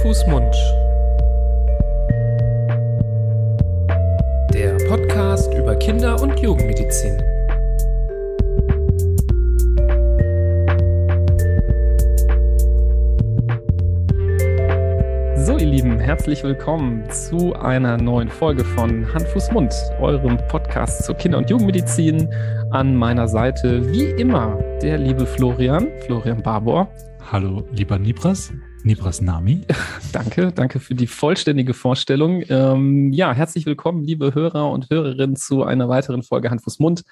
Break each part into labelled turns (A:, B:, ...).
A: Fuß, Mund. Der Podcast über Kinder- und Jugendmedizin.
B: So, ihr Lieben, herzlich willkommen zu einer neuen Folge von Hand, Fuß, Mund, eurem Podcast zur Kinder- und Jugendmedizin. An meiner Seite, wie immer, der liebe Florian, Florian Barbour.
C: Hallo, lieber Nibras. Nibras Nami.
B: danke, danke für die vollständige Vorstellung. Ähm, ja, herzlich willkommen, liebe Hörer und Hörerinnen, zu einer weiteren Folge Hand, Fuß, Mund.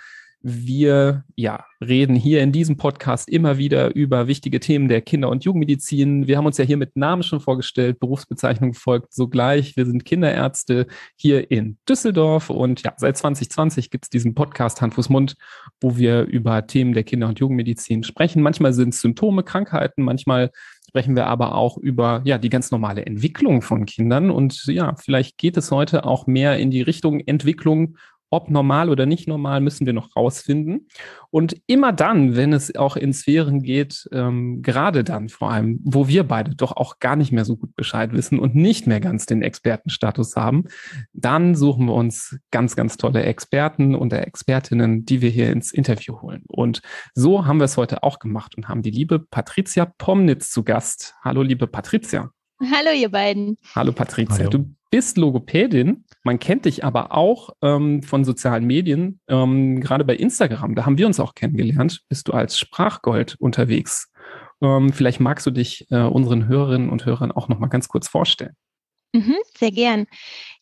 B: Wir ja, reden hier in diesem Podcast immer wieder über wichtige Themen der Kinder- und Jugendmedizin. Wir haben uns ja hier mit Namen schon vorgestellt, Berufsbezeichnung folgt sogleich. Wir sind Kinderärzte hier in Düsseldorf und ja, seit 2020 gibt es diesen Podcast Hand, Mund, wo wir über Themen der Kinder- und Jugendmedizin sprechen. Manchmal sind es Symptome, Krankheiten, manchmal sprechen wir aber auch über ja die ganz normale Entwicklung von Kindern und ja, vielleicht geht es heute auch mehr in die Richtung Entwicklung ob normal oder nicht normal, müssen wir noch rausfinden. Und immer dann, wenn es auch in Sphären geht, ähm, gerade dann vor allem, wo wir beide doch auch gar nicht mehr so gut Bescheid wissen und nicht mehr ganz den Expertenstatus haben, dann suchen wir uns ganz, ganz tolle Experten und Expertinnen, die wir hier ins Interview holen. Und so haben wir es heute auch gemacht und haben die liebe Patricia Pomnitz zu Gast. Hallo, liebe Patricia.
D: Hallo, ihr beiden.
B: Hallo, Patricia. Hallo. Du bist Logopädin. Man kennt dich aber auch ähm, von sozialen Medien, ähm, gerade bei Instagram. Da haben wir uns auch kennengelernt. Bist du als Sprachgold unterwegs? Ähm, vielleicht magst du dich äh, unseren Hörerinnen und Hörern auch noch mal ganz kurz vorstellen.
D: Mhm, sehr gern.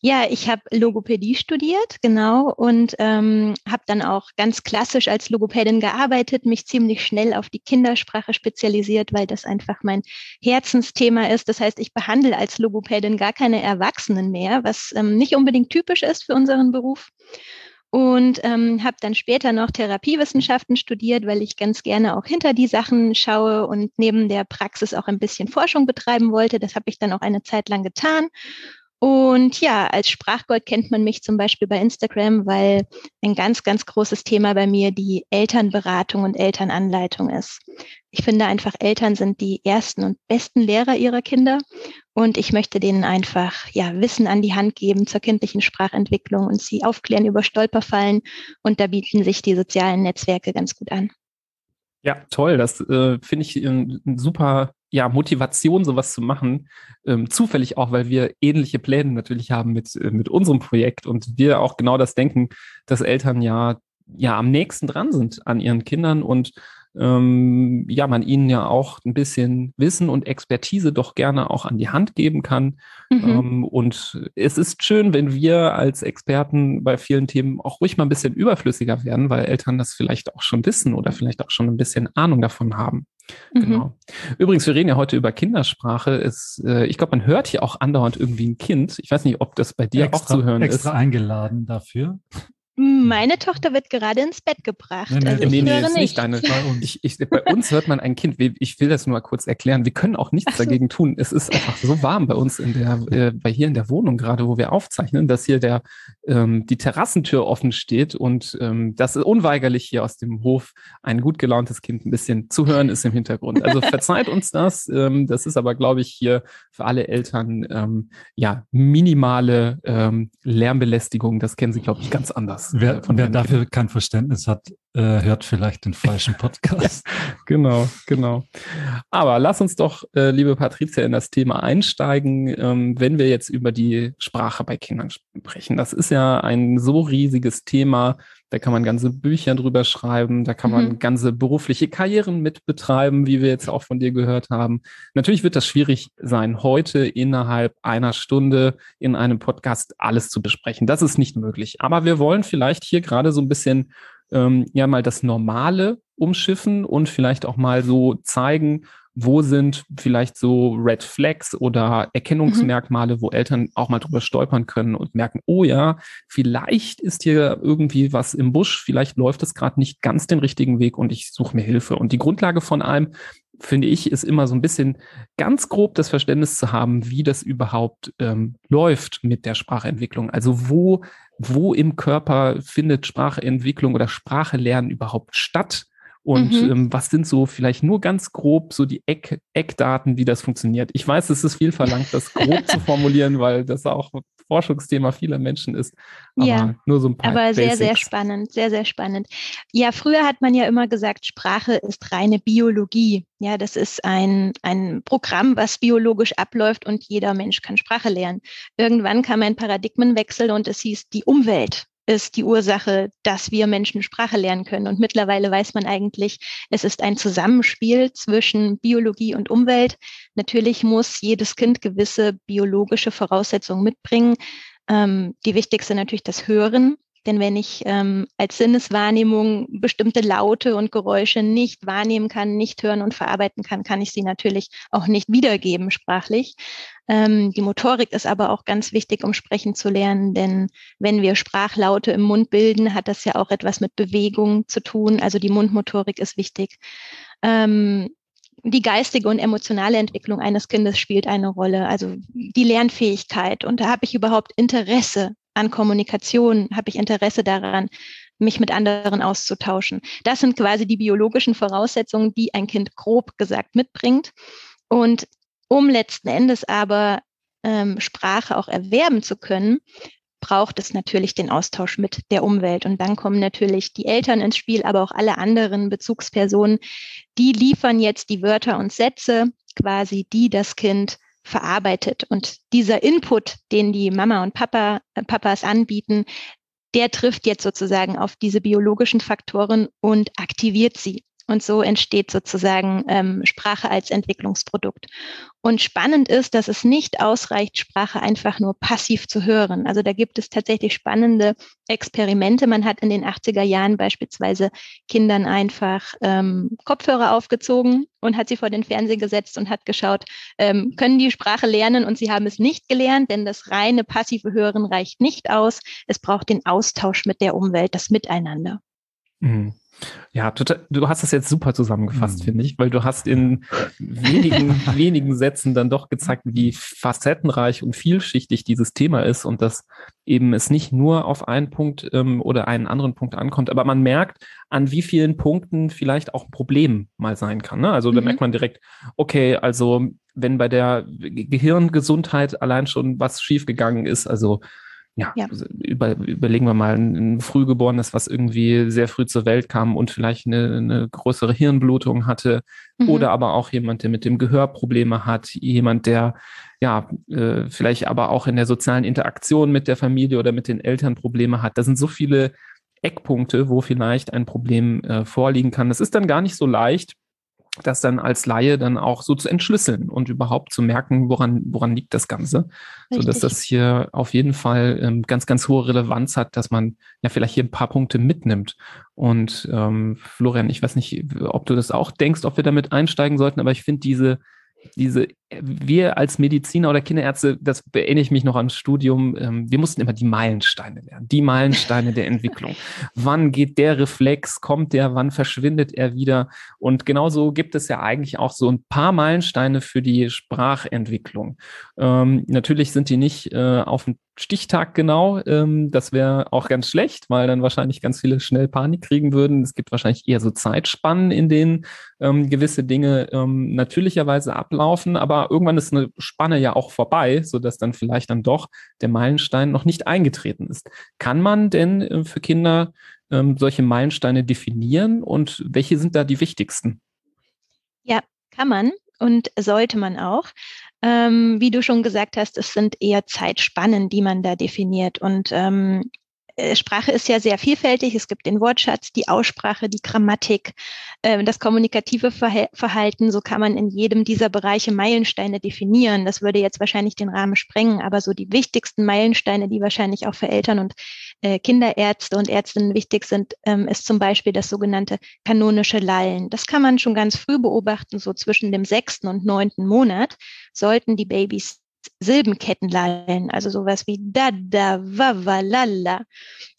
D: Ja, ich habe Logopädie studiert, genau, und ähm, habe dann auch ganz klassisch als Logopädin gearbeitet, mich ziemlich schnell auf die Kindersprache spezialisiert, weil das einfach mein Herzensthema ist. Das heißt, ich behandle als Logopädin gar keine Erwachsenen mehr, was ähm, nicht unbedingt typisch ist für unseren Beruf und ähm, habe dann später noch Therapiewissenschaften studiert, weil ich ganz gerne auch hinter die Sachen schaue und neben der Praxis auch ein bisschen Forschung betreiben wollte. Das habe ich dann auch eine Zeit lang getan und ja, als Sprachgold kennt man mich zum Beispiel bei Instagram, weil ein ganz, ganz großes Thema bei mir die Elternberatung und Elternanleitung ist. Ich finde einfach, Eltern sind die ersten und besten Lehrer ihrer Kinder. Und ich möchte denen einfach ja, Wissen an die Hand geben zur kindlichen Sprachentwicklung und sie aufklären über Stolperfallen. Und da bieten sich die sozialen Netzwerke ganz gut an.
B: Ja, toll. Das äh, finde ich ein, ein super ja, Motivation, sowas zu machen. Ähm, zufällig auch, weil wir ähnliche Pläne natürlich haben mit, äh, mit unserem Projekt und wir auch genau das denken, dass Eltern ja, ja am nächsten dran sind an ihren Kindern und ähm, ja, man ihnen ja auch ein bisschen Wissen und Expertise doch gerne auch an die Hand geben kann. Mhm. Ähm, und es ist schön, wenn wir als Experten bei vielen Themen auch ruhig mal ein bisschen überflüssiger werden, weil Eltern das vielleicht auch schon wissen oder vielleicht auch schon ein bisschen Ahnung davon haben. Mhm. Genau. Übrigens, wir reden ja heute über Kindersprache. Es, äh, ich glaube, man hört hier auch andauernd irgendwie ein Kind. Ich weiß nicht, ob das bei dir
C: extra,
B: auch zu hören
C: extra
B: ist.
C: Extra eingeladen dafür.
D: Meine Tochter wird gerade ins Bett gebracht.
B: Nee, nee, also nee, nee ist nicht deine. Ich, ich, bei uns hört man ein Kind. Ich will das nur mal kurz erklären. Wir können auch nichts so. dagegen tun. Es ist einfach so warm bei uns in der, äh, bei hier in der Wohnung gerade, wo wir aufzeichnen, dass hier der ähm, die Terrassentür offen steht und ähm, das ist unweigerlich hier aus dem Hof ein gut gelauntes Kind ein bisschen zu hören ist im Hintergrund. Also verzeiht uns das. Ähm, das ist aber, glaube ich, hier für alle Eltern ähm, ja minimale ähm, Lärmbelästigung. Das kennen sie, glaube ich, ganz anders.
C: Wer, wer dafür kein Verständnis hat, äh, hört vielleicht den falschen Podcast.
B: ja, genau, genau. Aber lass uns doch, äh, liebe Patricia, in das Thema einsteigen, ähm, wenn wir jetzt über die Sprache bei Kindern sprechen. Das ist ja ein so riesiges Thema. Da kann man ganze Bücher drüber schreiben, da kann man mhm. ganze berufliche Karrieren mit betreiben, wie wir jetzt auch von dir gehört haben. Natürlich wird das schwierig sein, heute innerhalb einer Stunde in einem Podcast alles zu besprechen. Das ist nicht möglich. Aber wir wollen vielleicht hier gerade so ein bisschen ähm, ja mal das Normale umschiffen und vielleicht auch mal so zeigen, wo sind vielleicht so Red Flags oder Erkennungsmerkmale, mhm. wo Eltern auch mal drüber stolpern können und merken, oh ja, vielleicht ist hier irgendwie was im Busch, vielleicht läuft es gerade nicht ganz den richtigen Weg und ich suche mir Hilfe. Und die Grundlage von allem, finde ich, ist immer so ein bisschen ganz grob das Verständnis zu haben, wie das überhaupt ähm, läuft mit der Sprachentwicklung. Also wo, wo im Körper findet Sprachentwicklung oder Sprache lernen überhaupt statt? Und mhm. ähm, was sind so vielleicht nur ganz grob so die Eck, Eckdaten, wie das funktioniert? Ich weiß, es ist viel verlangt, das grob zu formulieren, weil das auch Forschungsthema vieler Menschen ist.
D: Aber ja, nur so ein paar. Aber sehr, Basics. sehr spannend, sehr, sehr spannend. Ja, früher hat man ja immer gesagt, Sprache ist reine Biologie. Ja, das ist ein, ein Programm, was biologisch abläuft und jeder Mensch kann Sprache lernen. Irgendwann kam ein Paradigmenwechsel und es hieß, die Umwelt ist die Ursache, dass wir Menschen Sprache lernen können. Und mittlerweile weiß man eigentlich, es ist ein Zusammenspiel zwischen Biologie und Umwelt. Natürlich muss jedes Kind gewisse biologische Voraussetzungen mitbringen. Ähm, die wichtigste natürlich das Hören. Denn wenn ich ähm, als Sinneswahrnehmung bestimmte Laute und Geräusche nicht wahrnehmen kann, nicht hören und verarbeiten kann, kann ich sie natürlich auch nicht wiedergeben sprachlich. Ähm, die Motorik ist aber auch ganz wichtig, um sprechen zu lernen, denn wenn wir Sprachlaute im Mund bilden, hat das ja auch etwas mit Bewegung zu tun. Also die Mundmotorik ist wichtig. Ähm, die geistige und emotionale Entwicklung eines Kindes spielt eine Rolle, also die Lernfähigkeit. Und da habe ich überhaupt Interesse an Kommunikation, habe ich Interesse daran, mich mit anderen auszutauschen. Das sind quasi die biologischen Voraussetzungen, die ein Kind grob gesagt mitbringt. Und um letzten Endes aber ähm, Sprache auch erwerben zu können, braucht es natürlich den Austausch mit der Umwelt. Und dann kommen natürlich die Eltern ins Spiel, aber auch alle anderen Bezugspersonen. Die liefern jetzt die Wörter und Sätze, quasi die das Kind verarbeitet. Und dieser Input, den die Mama und Papa, äh, Papas anbieten, der trifft jetzt sozusagen auf diese biologischen Faktoren und aktiviert sie. Und so entsteht sozusagen ähm, Sprache als Entwicklungsprodukt. Und spannend ist, dass es nicht ausreicht, Sprache einfach nur passiv zu hören. Also da gibt es tatsächlich spannende Experimente. Man hat in den 80er Jahren beispielsweise Kindern einfach ähm, Kopfhörer aufgezogen und hat sie vor den Fernseher gesetzt und hat geschaut, ähm, können die Sprache lernen und sie haben es nicht gelernt, denn das reine passive Hören reicht nicht aus. Es braucht den Austausch mit der Umwelt, das Miteinander.
B: Mhm. Ja, total, du hast das jetzt super zusammengefasst, mhm. finde ich, weil du hast in wenigen, wenigen Sätzen dann doch gezeigt, wie facettenreich und vielschichtig dieses Thema ist und dass eben es nicht nur auf einen Punkt ähm, oder einen anderen Punkt ankommt, aber man merkt, an wie vielen Punkten vielleicht auch ein Problem mal sein kann. Ne? Also da mhm. merkt man direkt, okay, also wenn bei der Gehirngesundheit allein schon was schiefgegangen ist, also ja, ja. Also über, überlegen wir mal, ein Frühgeborenes, was irgendwie sehr früh zur Welt kam und vielleicht eine, eine größere Hirnblutung hatte, mhm. oder aber auch jemand, der mit dem Gehör Probleme hat, jemand, der ja äh, vielleicht aber auch in der sozialen Interaktion mit der Familie oder mit den Eltern Probleme hat. Da sind so viele Eckpunkte, wo vielleicht ein Problem äh, vorliegen kann. Das ist dann gar nicht so leicht, das dann als Laie dann auch so zu entschlüsseln und überhaupt zu merken, woran, woran liegt das Ganze. Richtig. So dass das hier auf jeden Fall ähm, ganz, ganz hohe Relevanz hat, dass man ja vielleicht hier ein paar Punkte mitnimmt. Und ähm, Florian, ich weiß nicht, ob du das auch denkst, ob wir damit einsteigen sollten, aber ich finde diese diese, wir als Mediziner oder Kinderärzte, das erinnere ich mich noch ans Studium, ähm, wir mussten immer die Meilensteine lernen, die Meilensteine der Entwicklung. Wann geht der Reflex, kommt der, wann verschwindet er wieder? Und genauso gibt es ja eigentlich auch so ein paar Meilensteine für die Sprachentwicklung. Ähm, natürlich sind die nicht äh, auf dem Stichtag genau. Ähm, das wäre auch ganz schlecht, weil dann wahrscheinlich ganz viele schnell Panik kriegen würden. Es gibt wahrscheinlich eher so Zeitspannen, in denen ähm, gewisse Dinge ähm, natürlicherweise ablaufen, aber irgendwann ist eine Spanne ja auch vorbei, sodass dann vielleicht dann doch der Meilenstein noch nicht eingetreten ist. Kann man denn äh, für Kinder ähm, solche Meilensteine definieren und welche sind da die wichtigsten?
D: Ja, kann man und sollte man auch. Ähm, wie du schon gesagt hast, es sind eher Zeitspannen, die man da definiert. Und ähm, äh, Sprache ist ja sehr vielfältig. Es gibt den Wortschatz, die Aussprache, die Grammatik, äh, das kommunikative Verhalten. So kann man in jedem dieser Bereiche Meilensteine definieren. Das würde jetzt wahrscheinlich den Rahmen sprengen, aber so die wichtigsten Meilensteine, die wahrscheinlich auch für Eltern und äh, Kinderärzte und Ärztinnen wichtig sind, ähm, ist zum Beispiel das sogenannte kanonische Lallen. Das kann man schon ganz früh beobachten, so zwischen dem sechsten und neunten Monat sollten die Babys Silbenketten lallen, also sowas wie da, da, wa, wa, lala.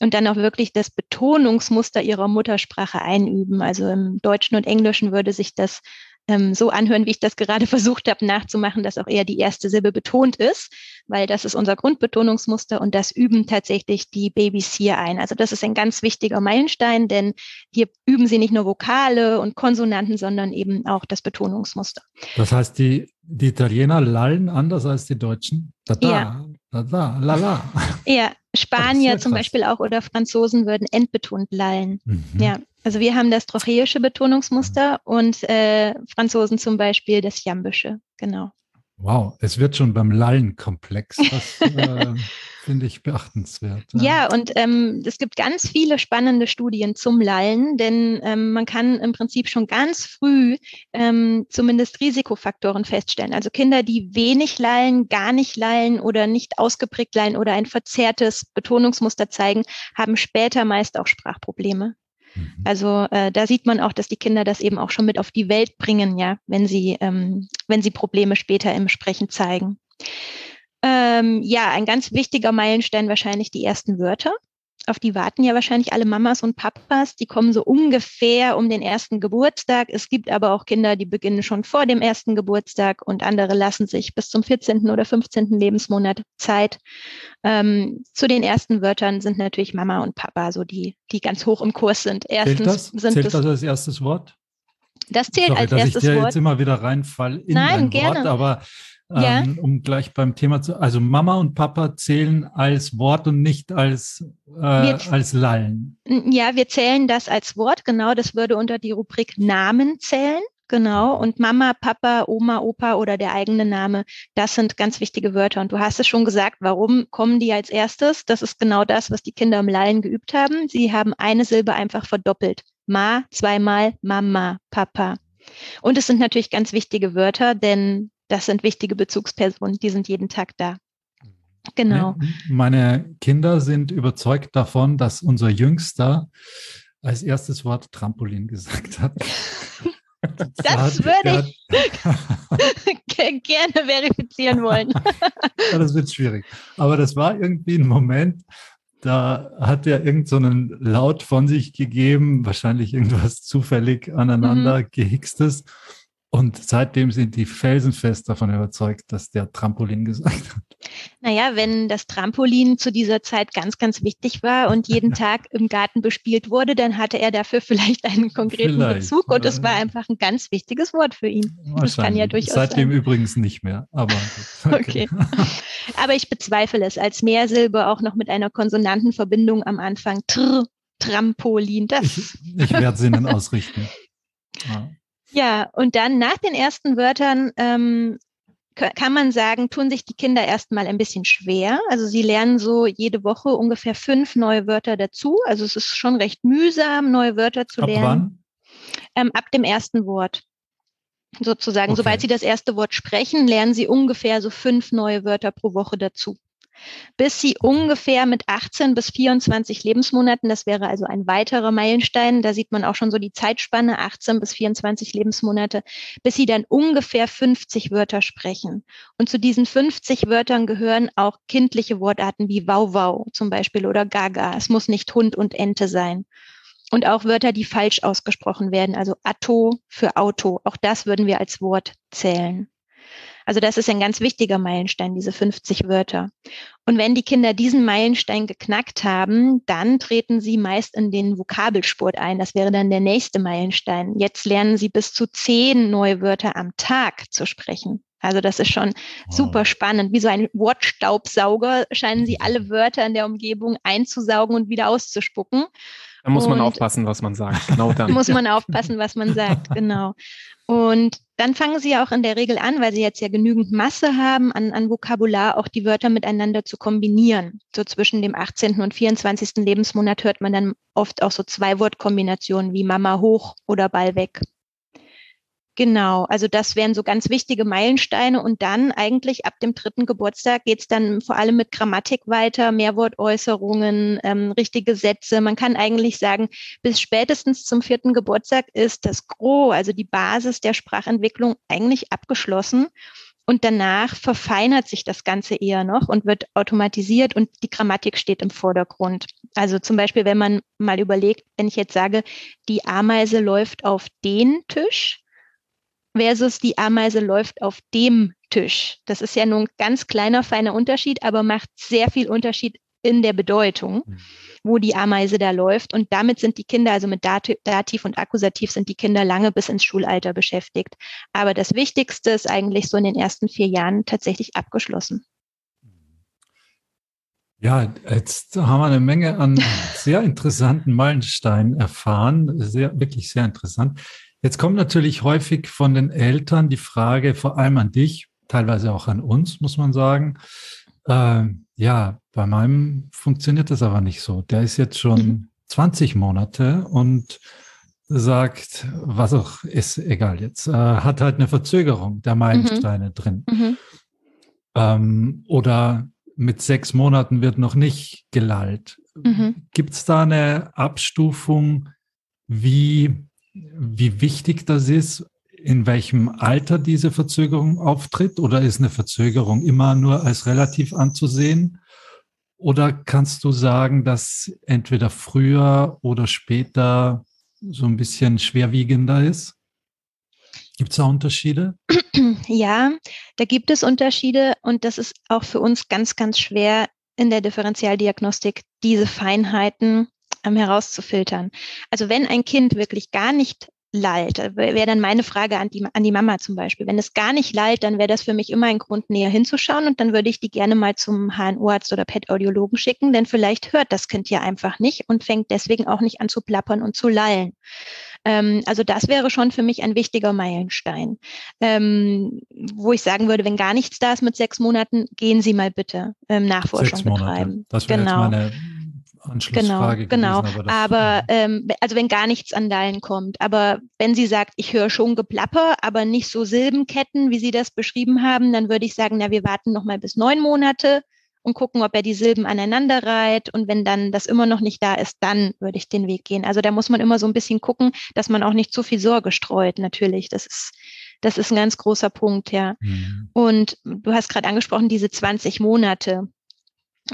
D: Und dann auch wirklich das Betonungsmuster ihrer Muttersprache einüben. Also im Deutschen und Englischen würde sich das ähm, so anhören, wie ich das gerade versucht habe nachzumachen, dass auch eher die erste Silbe betont ist, weil das ist unser Grundbetonungsmuster und das üben tatsächlich die Babys hier ein. Also das ist ein ganz wichtiger Meilenstein, denn hier üben sie nicht nur Vokale und Konsonanten, sondern eben auch das Betonungsmuster.
C: Das heißt, die, die Italiener lallen anders als die Deutschen? Da, da,
D: Ja.
C: Da, da, la, la.
D: Ja, Spanier zum. Beispiel auch oder Franzosen würden endbetont lallen.
C: Mhm.
D: Ja, also wir haben das trocheische Betonungsmuster und äh, Franzosen zum Beispiel das jambische. Genau.
C: Wow, es wird schon beim Lallen komplex. Das äh, finde ich beachtenswert.
D: Ja, und ähm, es gibt ganz viele spannende Studien zum Lallen, denn ähm, man kann im Prinzip schon ganz früh ähm, zumindest Risikofaktoren feststellen. Also Kinder, die wenig lallen, gar nicht lallen oder nicht ausgeprägt lallen oder ein verzerrtes Betonungsmuster zeigen, haben später meist auch Sprachprobleme.
C: Mhm.
D: Also äh, da sieht man auch, dass die Kinder das eben auch schon mit auf die Welt bringen, ja, wenn sie, ähm, wenn sie Probleme später im Sprechen zeigen. Ähm, ja, ein ganz wichtiger Meilenstein wahrscheinlich die ersten Wörter. Auf die warten ja wahrscheinlich alle Mamas und Papas. Die kommen so ungefähr um den ersten Geburtstag. Es gibt aber auch Kinder, die beginnen schon vor dem ersten Geburtstag und andere lassen sich bis zum 14. oder 15. Lebensmonat Zeit. Ähm, zu den ersten Wörtern sind natürlich Mama und Papa so die, die ganz hoch im Kurs sind.
C: Zählt
D: Erstens
C: das?
D: sind
C: Zählt das als erstes Wort?
D: das zählt
C: Sorry,
D: als
C: dass ich
D: erstes
C: dir
D: Wort.
C: jetzt immer wieder reinfall in
D: Nein,
C: ein
D: gerne.
C: Wort, aber
D: Ja.
C: ähm, um gleich beim Thema zu, also Mama und Papa zählen als Wort und nicht als, äh,
D: Wir-
C: als Lallen.
D: Ja, wir zählen das als Wort, genau. Das würde unter die Rubrik Namen zählen. Genau. Und Mama, Papa, Oma, Opa oder der eigene Name, das sind ganz wichtige Wörter. Und du hast es schon gesagt, warum kommen die als erstes? Das ist genau das, was die Kinder im Lallen geübt haben. Sie haben eine Silbe einfach verdoppelt. Ma, zweimal, Mama, Papa. Und es sind natürlich ganz wichtige Wörter, denn das sind wichtige Bezugspersonen, die sind jeden Tag da. Genau.
C: Ne? Meine Kinder sind überzeugt davon, dass unser Jüngster als erstes Wort Trampolin gesagt hat.
D: Das
C: hat-
D: würde ich
C: er
D: gerne verifizieren wollen.
C: Ja, das wird schwierig. Aber das war irgendwie ein Moment, da hat er irgend so einen Laut von sich gegeben, wahrscheinlich irgendwas zufällig aneinander
D: Mhm.
C: gehixtes. Und seitdem sind die felsenfest davon überzeugt, dass der Trampolin gesagt hat.
D: Naja, wenn das Trampolin zu dieser Zeit ganz, ganz wichtig war und jeden Tag im Garten bespielt wurde, dann hatte er dafür vielleicht einen konkreten
C: Vielleicht,
D: Bezug und es war einfach ein ganz wichtiges Wort für ihn. Das kann ja durchaus
C: Seitdem
D: sein.
C: übrigens nicht mehr. Aber gut.
D: Okay. Aber ich bezweifle es als Mehrsilbe auch noch mit einer Konsonantenverbindung am Anfang. Tr, Trampolin. Das
C: Ich, ich werde es Ihnen ausrichten. Ja.
D: Ja, und dann nach den ersten Wörtern ähm, kann man sagen, tun sich die Kinder erstmal ein bisschen schwer. Also sie lernen so jede Woche ungefähr fünf neue Wörter dazu. Also es ist schon recht mühsam, neue Wörter zu
C: Ab
D: lernen.
C: wann?
D: Ähm, ab dem ersten Wort. Sozusagen,
C: Okay.
D: sobald sie das erste Wort sprechen, lernen sie ungefähr so fünf neue Wörter pro Woche dazu. Bis sie ungefähr mit 18 bis 24 Lebensmonaten, das wäre also ein weiterer Meilenstein, da sieht man auch schon so die Zeitspanne, 18 bis 24 Lebensmonate, bis sie dann ungefähr 50 Wörter sprechen. Und zu diesen 50 Wörtern gehören auch kindliche Wortarten wie Wauwau zum Beispiel oder Gaga. Es muss nicht Hund und Ente sein. Und auch Wörter, die falsch ausgesprochen werden, also Atto für Auto. Auch das würden wir als Wort zählen. Also das ist ein ganz wichtiger Meilenstein, diese 50 Wörter. Und wenn die Kinder diesen Meilenstein geknackt haben, dann treten sie meist in den Vokabelsport ein. Das wäre dann der nächste Meilenstein. Jetzt lernen sie bis zu zehn neue Wörter am Tag zu sprechen. Also das ist schon super spannend. Wie so ein Wortstaubsauger scheinen sie alle Wörter in der Umgebung einzusaugen und wieder auszuspucken.
B: Da muss man
D: Und-
B: aufpassen, was man sagt. Genau dann.
D: muss man aufpassen, was man sagt, genau. Und dann fangen sie auch in der Regel an, weil sie jetzt ja genügend Masse haben, an, an Vokabular auch die Wörter miteinander zu kombinieren. So zwischen dem 18. und 24. Lebensmonat hört man dann oft auch so zwei Wortkombinationen wie Mama hoch oder Ball weg. Genau, also das wären so ganz wichtige Meilensteine und dann eigentlich ab dem dritten Geburtstag geht's dann vor allem mit Grammatik weiter, Mehrwortäußerungen, ähm, richtige Sätze. Man kann eigentlich sagen, bis spätestens zum vierten Geburtstag ist das Gros, also die Basis der Sprachentwicklung eigentlich abgeschlossen. Und danach verfeinert sich das Ganze eher noch und wird automatisiert und die Grammatik steht im Vordergrund. Also zum Beispiel, wenn man mal überlegt, wenn ich jetzt sage, die Ameise läuft auf den Tisch, versus die Ameise läuft auf dem Tisch. Das ist ja nun ein ganz kleiner, feiner Unterschied, aber macht sehr viel Unterschied in der Bedeutung, mhm. wo die Ameise da läuft. Und damit sind die Kinder, also mit Dativ und Akkusativ sind die Kinder lange bis ins Schulalter beschäftigt. Aber das Wichtigste ist eigentlich so in den ersten vier Jahren tatsächlich abgeschlossen.
C: Ja, jetzt haben wir eine Menge an sehr interessanten Meilensteinen erfahren. Sehr, wirklich sehr interessant. Jetzt kommt natürlich häufig von den Eltern die Frage, vor allem an dich, teilweise auch an uns, muss man sagen. Äh, ja, bei meinem funktioniert das aber nicht so. Der ist jetzt schon mhm. 20 Monate und sagt, was auch ist, egal jetzt, äh, hat halt eine Verzögerung der Meilensteine mhm. drin. Mhm. Ähm, oder mit sechs Monaten wird noch nicht gelallt. Mhm. Gibt es da eine Abstufung, wie, wie wichtig das ist, in welchem Alter diese Verzögerung auftritt? Oder ist eine Verzögerung immer nur als relativ anzusehen? Oder kannst du sagen, dass entweder früher oder später so ein bisschen schwerwiegender ist? Gibt es da Unterschiede?
D: Ja, da gibt es Unterschiede und das ist auch für uns ganz, ganz schwer in der Differentialdiagnostik, diese Feinheiten ähm, herauszufiltern. Also wenn ein Kind wirklich gar nicht lallt, äh, wäre dann meine Frage an die, an die Mama zum Beispiel. Wenn es gar nicht lallt, dann wäre das für mich immer ein Grund, näher hinzuschauen und dann würde ich die gerne mal zum HNO-Arzt oder PET-Audiologen schicken, denn vielleicht hört das Kind ja einfach nicht und fängt deswegen auch nicht an zu plappern und zu lallen. Ähm, also das wäre schon für mich ein wichtiger Meilenstein, ähm, wo ich sagen würde, wenn gar nichts da ist mit sechs Monaten, gehen Sie mal bitte ähm, Nachforschung betreiben.
C: Das wäre genau. jetzt meine Anschlussfrage
D: genau, gewesen, genau. Aber, aber ähm, also wenn gar nichts an Lallen kommt, aber wenn sie sagt, ich höre schon Geplapper, aber nicht so Silbenketten, wie Sie das beschrieben haben, dann würde ich sagen, na, wir warten noch mal bis neun Monate und gucken, ob er die Silben aneinander reiht. Und wenn dann das immer noch nicht da ist, dann würde ich den Weg gehen. Also da muss man immer so ein bisschen gucken, dass man auch nicht zu viel Sorge streut. Natürlich, das ist das ist ein ganz großer Punkt, ja. Mhm. Und du hast gerade angesprochen, diese 20 Monate.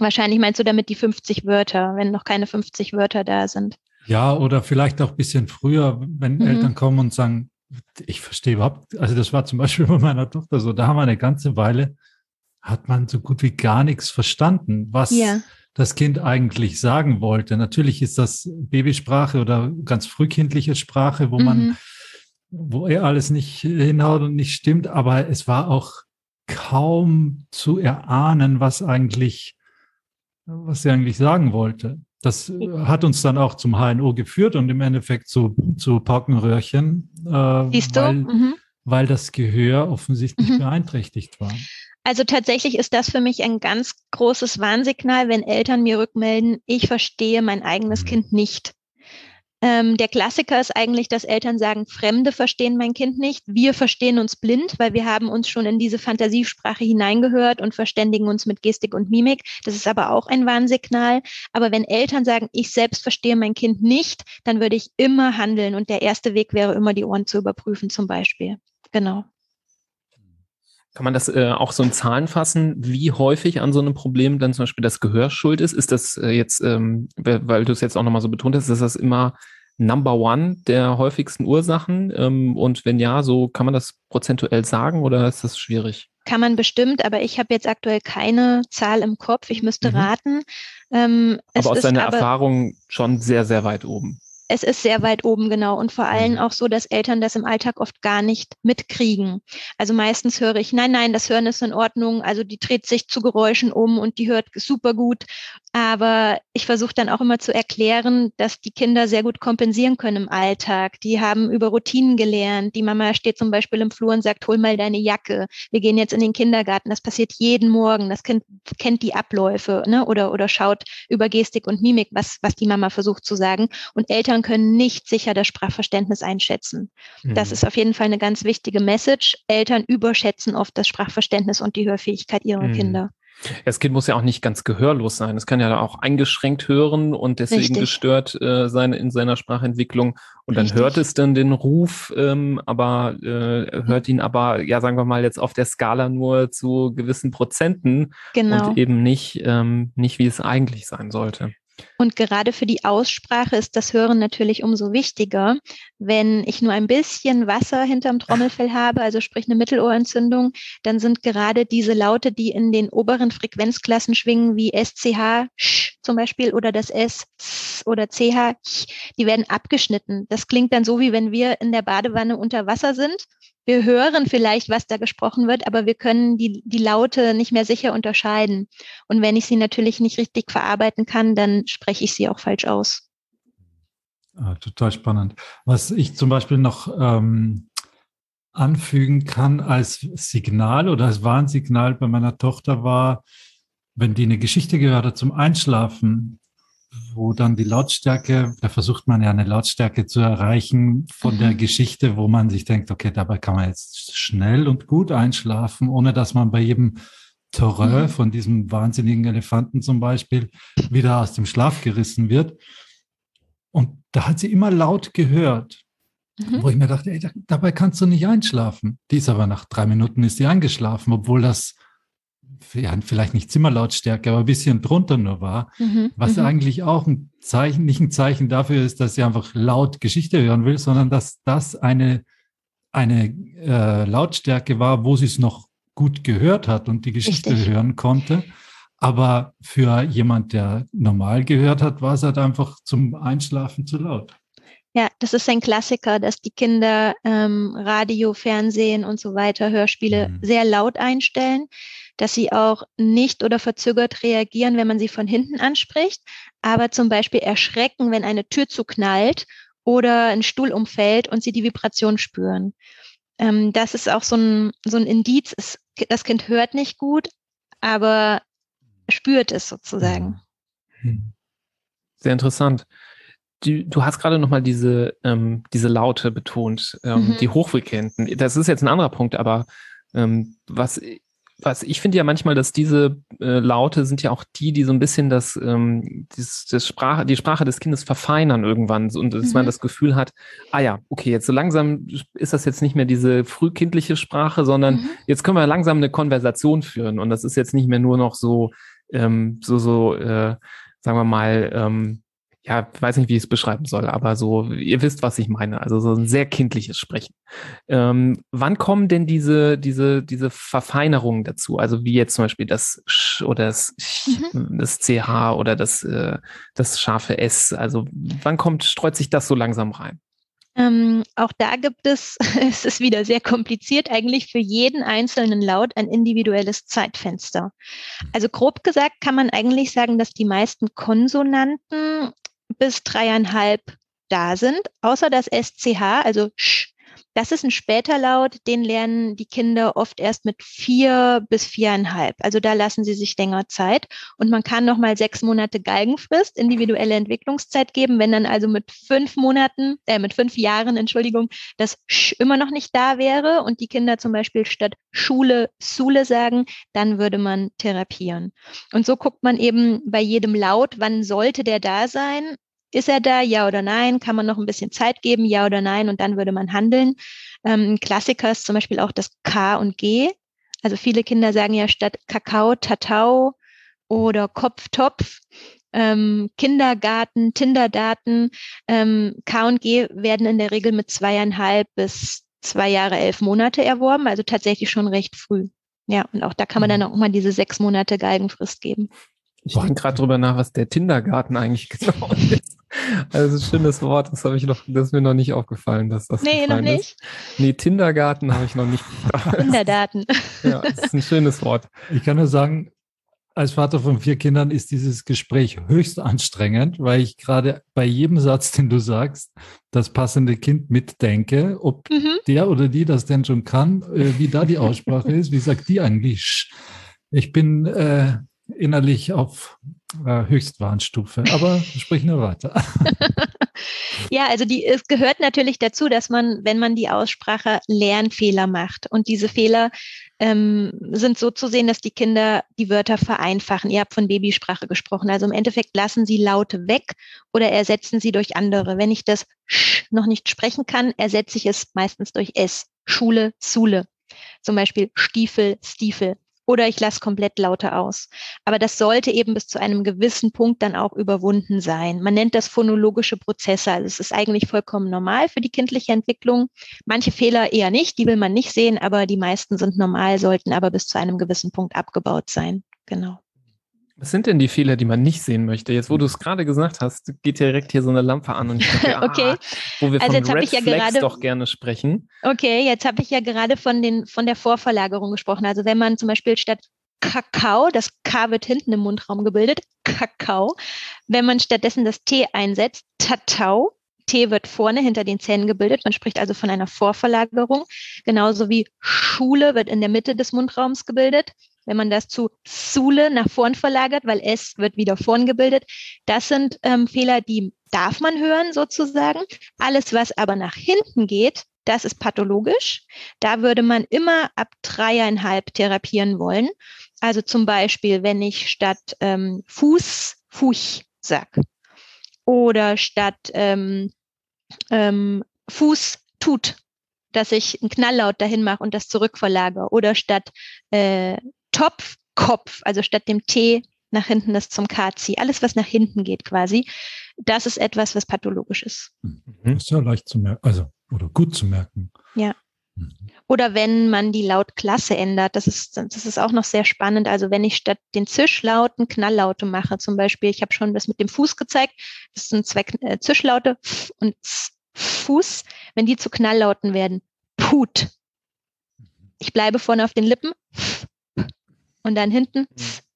D: Wahrscheinlich meinst du damit die 50 Wörter, wenn noch keine 50 Wörter da sind.
C: Ja, oder vielleicht auch ein bisschen früher, wenn mhm. Eltern kommen und sagen, ich verstehe überhaupt, also das war zum Beispiel bei meiner Tochter so, da haben wir eine ganze Weile, hat man so gut wie gar nichts verstanden, was ja. das Kind eigentlich sagen wollte. Natürlich ist das Babysprache oder ganz frühkindliche Sprache, wo mhm. man, wo er alles nicht hinhaut und nicht stimmt, aber es war auch kaum zu erahnen, was eigentlich was sie eigentlich sagen wollte. Das hat uns dann auch zum HNO geführt und im Endeffekt zu, zu Paukenröhrchen, äh, Siehst du? Weil, mhm. weil das Gehör offensichtlich mhm. beeinträchtigt war.
D: Also tatsächlich ist das für mich ein ganz großes Warnsignal, wenn Eltern mir rückmelden, ich verstehe mein eigenes mhm. Kind nicht. Ähm, der Klassiker ist eigentlich, dass Eltern sagen, Fremde verstehen mein Kind nicht, wir verstehen uns blind, weil wir haben uns schon in diese Fantasiesprache hineingehört und verständigen uns mit Gestik und Mimik. Das ist aber auch ein Warnsignal. Aber wenn Eltern sagen, ich selbst verstehe mein Kind nicht, dann würde ich immer handeln und der erste Weg wäre immer, die Ohren zu überprüfen zum Beispiel. Genau.
B: Kann man das äh, auch so in Zahlen fassen, wie häufig an so einem Problem dann zum Beispiel das Gehör schuld ist? Ist das äh, jetzt, ähm, weil du es jetzt auch nochmal so betont hast, ist das immer Number One der häufigsten Ursachen? Ähm, und wenn ja, so kann man das prozentuell sagen oder ist das schwierig?
D: Kann man bestimmt, aber ich habe jetzt aktuell keine Zahl im Kopf. Ich müsste mhm. raten.
B: Ähm, aber aus deiner Erfahrung schon sehr, sehr weit oben
D: es ist sehr weit oben, genau. Und vor allem mhm. auch so, dass Eltern das im Alltag oft gar nicht mitkriegen. Also meistens höre ich, nein, nein, das Hören ist in Ordnung. Also die dreht sich zu Geräuschen um und die hört super gut. Aber ich versuche dann auch immer zu erklären, dass die Kinder sehr gut kompensieren können im Alltag. Die haben über Routinen gelernt. Die Mama steht zum Beispiel im Flur und sagt, hol mal deine Jacke. Wir gehen jetzt in den Kindergarten. Das passiert jeden Morgen. Das Kind kennt die Abläufe ne? oder, oder schaut über Gestik und Mimik, was, was die Mama versucht zu sagen. Und Eltern können nicht sicher das Sprachverständnis einschätzen. Mhm. Das ist auf jeden Fall eine ganz wichtige Message. Eltern überschätzen oft das Sprachverständnis und die Hörfähigkeit ihrer mhm. Kinder.
B: Das Kind muss ja auch nicht ganz gehörlos sein. Es kann ja auch eingeschränkt hören und deswegen Richtig. gestört äh, sein in seiner Sprachentwicklung. Und dann Richtig. hört es dann den Ruf, ähm, aber äh, hört ihn aber, ja, sagen wir mal, jetzt auf der Skala nur zu gewissen Prozenten genau. und eben nicht, ähm, nicht, wie es eigentlich sein sollte.
D: Und gerade für die Aussprache ist das Hören natürlich umso wichtiger. Wenn ich nur ein bisschen Wasser hinterm Trommelfell habe, also sprich eine Mittelohrentzündung, dann sind gerade diese Laute, die in den oberen Frequenzklassen schwingen, wie SCH sch, zum Beispiel oder das S oder CH, die werden abgeschnitten. Das klingt dann so, wie wenn wir in der Badewanne unter Wasser sind wir hören vielleicht, was da gesprochen wird, aber wir können die, die Laute nicht mehr sicher unterscheiden. Und wenn ich sie natürlich nicht richtig verarbeiten kann, dann spreche ich sie auch falsch aus.
C: Ah, total spannend. Was ich zum Beispiel noch ähm, anfügen kann als Signal oder als Warnsignal bei meiner Tochter war, wenn die eine Geschichte gehört hat zum Einschlafen, wo dann die Lautstärke, da versucht man ja eine Lautstärke zu erreichen von mhm. der Geschichte, wo man sich denkt, okay, dabei kann man jetzt schnell und gut einschlafen, ohne dass man bei jedem Terrain mhm. von diesem wahnsinnigen Elefanten zum Beispiel wieder aus dem Schlaf gerissen wird. Und da hat sie immer laut gehört, mhm. wo ich mir dachte, ey, dabei kannst du nicht einschlafen. Die ist aber nach drei Minuten ist sie eingeschlafen, obwohl das ja, vielleicht nicht Zimmerlautstärke, aber ein bisschen drunter nur war, mhm, was mhm. eigentlich auch ein Zeichen, nicht ein Zeichen dafür ist, dass sie einfach laut Geschichte hören will, sondern dass das eine, eine äh, Lautstärke war, wo sie es noch gut gehört hat und die Geschichte Richtig. hören konnte. Aber für jemand, der normal gehört hat, war es halt einfach zum Einschlafen zu laut.
D: Ja, das ist ein Klassiker, dass die Kinder ähm, Radio, Fernsehen und so weiter, Hörspiele mhm. sehr laut einstellen dass sie auch nicht oder verzögert reagieren, wenn man sie von hinten anspricht, aber zum Beispiel erschrecken, wenn eine Tür zuknallt oder ein Stuhl umfällt und sie die Vibration spüren. Ähm, das ist auch so ein, so ein Indiz. Es, das Kind hört nicht gut, aber spürt es sozusagen.
B: Hm. Sehr interessant. Du, du hast gerade nochmal diese, ähm, diese Laute betont, ähm, mhm. die hochfrequenten. Das ist jetzt ein anderer Punkt, aber ähm, was was ich finde ja manchmal, dass diese äh, Laute sind ja auch die, die so ein bisschen das, ähm, das, das Sprache, die Sprache des Kindes verfeinern irgendwann und dass mhm. man das Gefühl hat, ah ja, okay, jetzt so langsam ist das jetzt nicht mehr diese frühkindliche Sprache, sondern mhm. jetzt können wir langsam eine Konversation führen und das ist jetzt nicht mehr nur noch so, ähm, so, so, äh, sagen wir mal, ähm, ja, weiß nicht, wie ich es beschreiben soll, aber so, ihr wisst, was ich meine. Also so ein sehr kindliches Sprechen. Ähm, wann kommen denn diese, diese, diese Verfeinerungen dazu? Also wie jetzt zum Beispiel das Sch oder das, Ch, mhm. das CH oder das, äh, das scharfe S. Also wann kommt, streut sich das so langsam rein?
D: Ähm, auch da gibt es, es ist wieder sehr kompliziert, eigentlich für jeden einzelnen Laut ein individuelles Zeitfenster. Also grob gesagt kann man eigentlich sagen, dass die meisten Konsonanten bis dreieinhalb da sind, außer das SCH, also sch. Das ist ein später Laut, den lernen die Kinder oft erst mit vier bis viereinhalb. Also da lassen sie sich länger Zeit. Und man kann nochmal sechs Monate Galgenfrist, individuelle Entwicklungszeit geben. Wenn dann also mit fünf Monaten, äh, mit fünf Jahren, Entschuldigung, das Sch immer noch nicht da wäre und die Kinder zum Beispiel statt Schule Schule sagen, dann würde man therapieren. Und so guckt man eben bei jedem Laut, wann sollte der da sein ist er da, ja oder nein? Kann man noch ein bisschen Zeit geben, ja oder nein? Und dann würde man handeln. Ähm, ein Klassiker ist zum Beispiel auch das K und G. Also viele Kinder sagen ja statt Kakao, Tatau oder Kopftopf. Ähm, Kindergarten, Tinderdaten, ähm, K und G werden in der Regel mit zweieinhalb bis zwei Jahre, elf Monate erworben, also tatsächlich schon recht früh. Ja, und auch da kann man dann mhm. auch mal diese sechs Monate Galgenfrist geben.
B: Ich denke gerade drüber nach, was der Tindergarten eigentlich genau ist. Also ein schönes Wort, das habe ich noch, das ist mir noch nicht aufgefallen, dass das
D: Nee, noch nicht.
B: Ist. Nee, Tindergarten habe ich noch nicht.
D: Kinderdaten.
B: Ja, das ist ein schönes Wort.
C: Ich kann nur sagen, als Vater von vier Kindern ist dieses Gespräch höchst anstrengend, weil ich gerade bei jedem Satz, den du sagst, das passende Kind mitdenke, ob mhm. der oder die das denn schon kann, äh, wie da die Aussprache ist, wie sagt die eigentlich? Ich bin äh, innerlich auf äh, Höchstwarnstufe. Aber sprich nur weiter.
D: ja, also die, es gehört natürlich dazu, dass man, wenn man die Aussprache Lernfehler macht. Und diese Fehler ähm, sind so zu sehen, dass die Kinder die Wörter vereinfachen. Ihr habt von Babysprache gesprochen. Also im Endeffekt lassen sie Laute weg oder ersetzen sie durch andere. Wenn ich das Sch noch nicht sprechen kann, ersetze ich es meistens durch S. Schule, Sule. Zum Beispiel Stiefel, Stiefel. Oder ich lasse komplett Laute aus. Aber das sollte eben bis zu einem gewissen Punkt dann auch überwunden sein. Man nennt das phonologische Prozesse. Also es ist eigentlich vollkommen normal für die kindliche Entwicklung. Manche Fehler eher nicht, die will man nicht sehen, aber die meisten sind normal, sollten aber bis zu einem gewissen Punkt abgebaut sein. Genau.
B: Was sind denn die Fehler, die man nicht sehen möchte? Jetzt, wo du es gerade gesagt hast, geht direkt hier so eine Lampe an und ich denke,
D: okay.
B: ah, wo wir
D: Also
B: von Red
D: ich ja
B: Flags
D: gerade-
B: doch gerne sprechen.
D: Okay, jetzt habe ich ja gerade von, den, von der Vorverlagerung gesprochen. Also wenn man zum Beispiel statt Kakao, das K wird hinten im Mundraum gebildet, Kakao, wenn man stattdessen das T einsetzt, Tatau, T wird vorne hinter den Zähnen gebildet. Man spricht also von einer Vorverlagerung. Genauso wie Schule wird in der Mitte des Mundraums gebildet. Wenn man das zu Sule nach vorn verlagert, weil S wird wieder vorn gebildet. Das sind ähm, Fehler, die darf man hören sozusagen. Alles, was aber nach hinten geht, das ist pathologisch. Da würde man immer ab dreieinhalb therapieren wollen. Also zum Beispiel, wenn ich statt ähm, Fuß Fuch sag oder statt ähm, ähm, Fuß tut, dass ich einen Knalllaut dahin mache und das zurückverlagere oder statt äh, Topf Kopf, also statt dem T nach hinten das zum K ziehe. Alles, was nach hinten geht quasi, das ist etwas, was pathologisch ist.
C: Das ist ja leicht zu merken, also oder gut zu merken.
D: Ja.
C: Mhm.
D: Oder wenn man die Lautklasse ändert, das ist, das ist auch noch sehr spannend. Also wenn ich statt den Zischlauten Knalllaute mache, zum Beispiel, ich habe schon das mit dem Fuß gezeigt, das sind zwei äh, Zischlaute und Fuß, wenn die zu Knalllauten werden, Put. Ich bleibe vorne auf den Lippen und dann hinten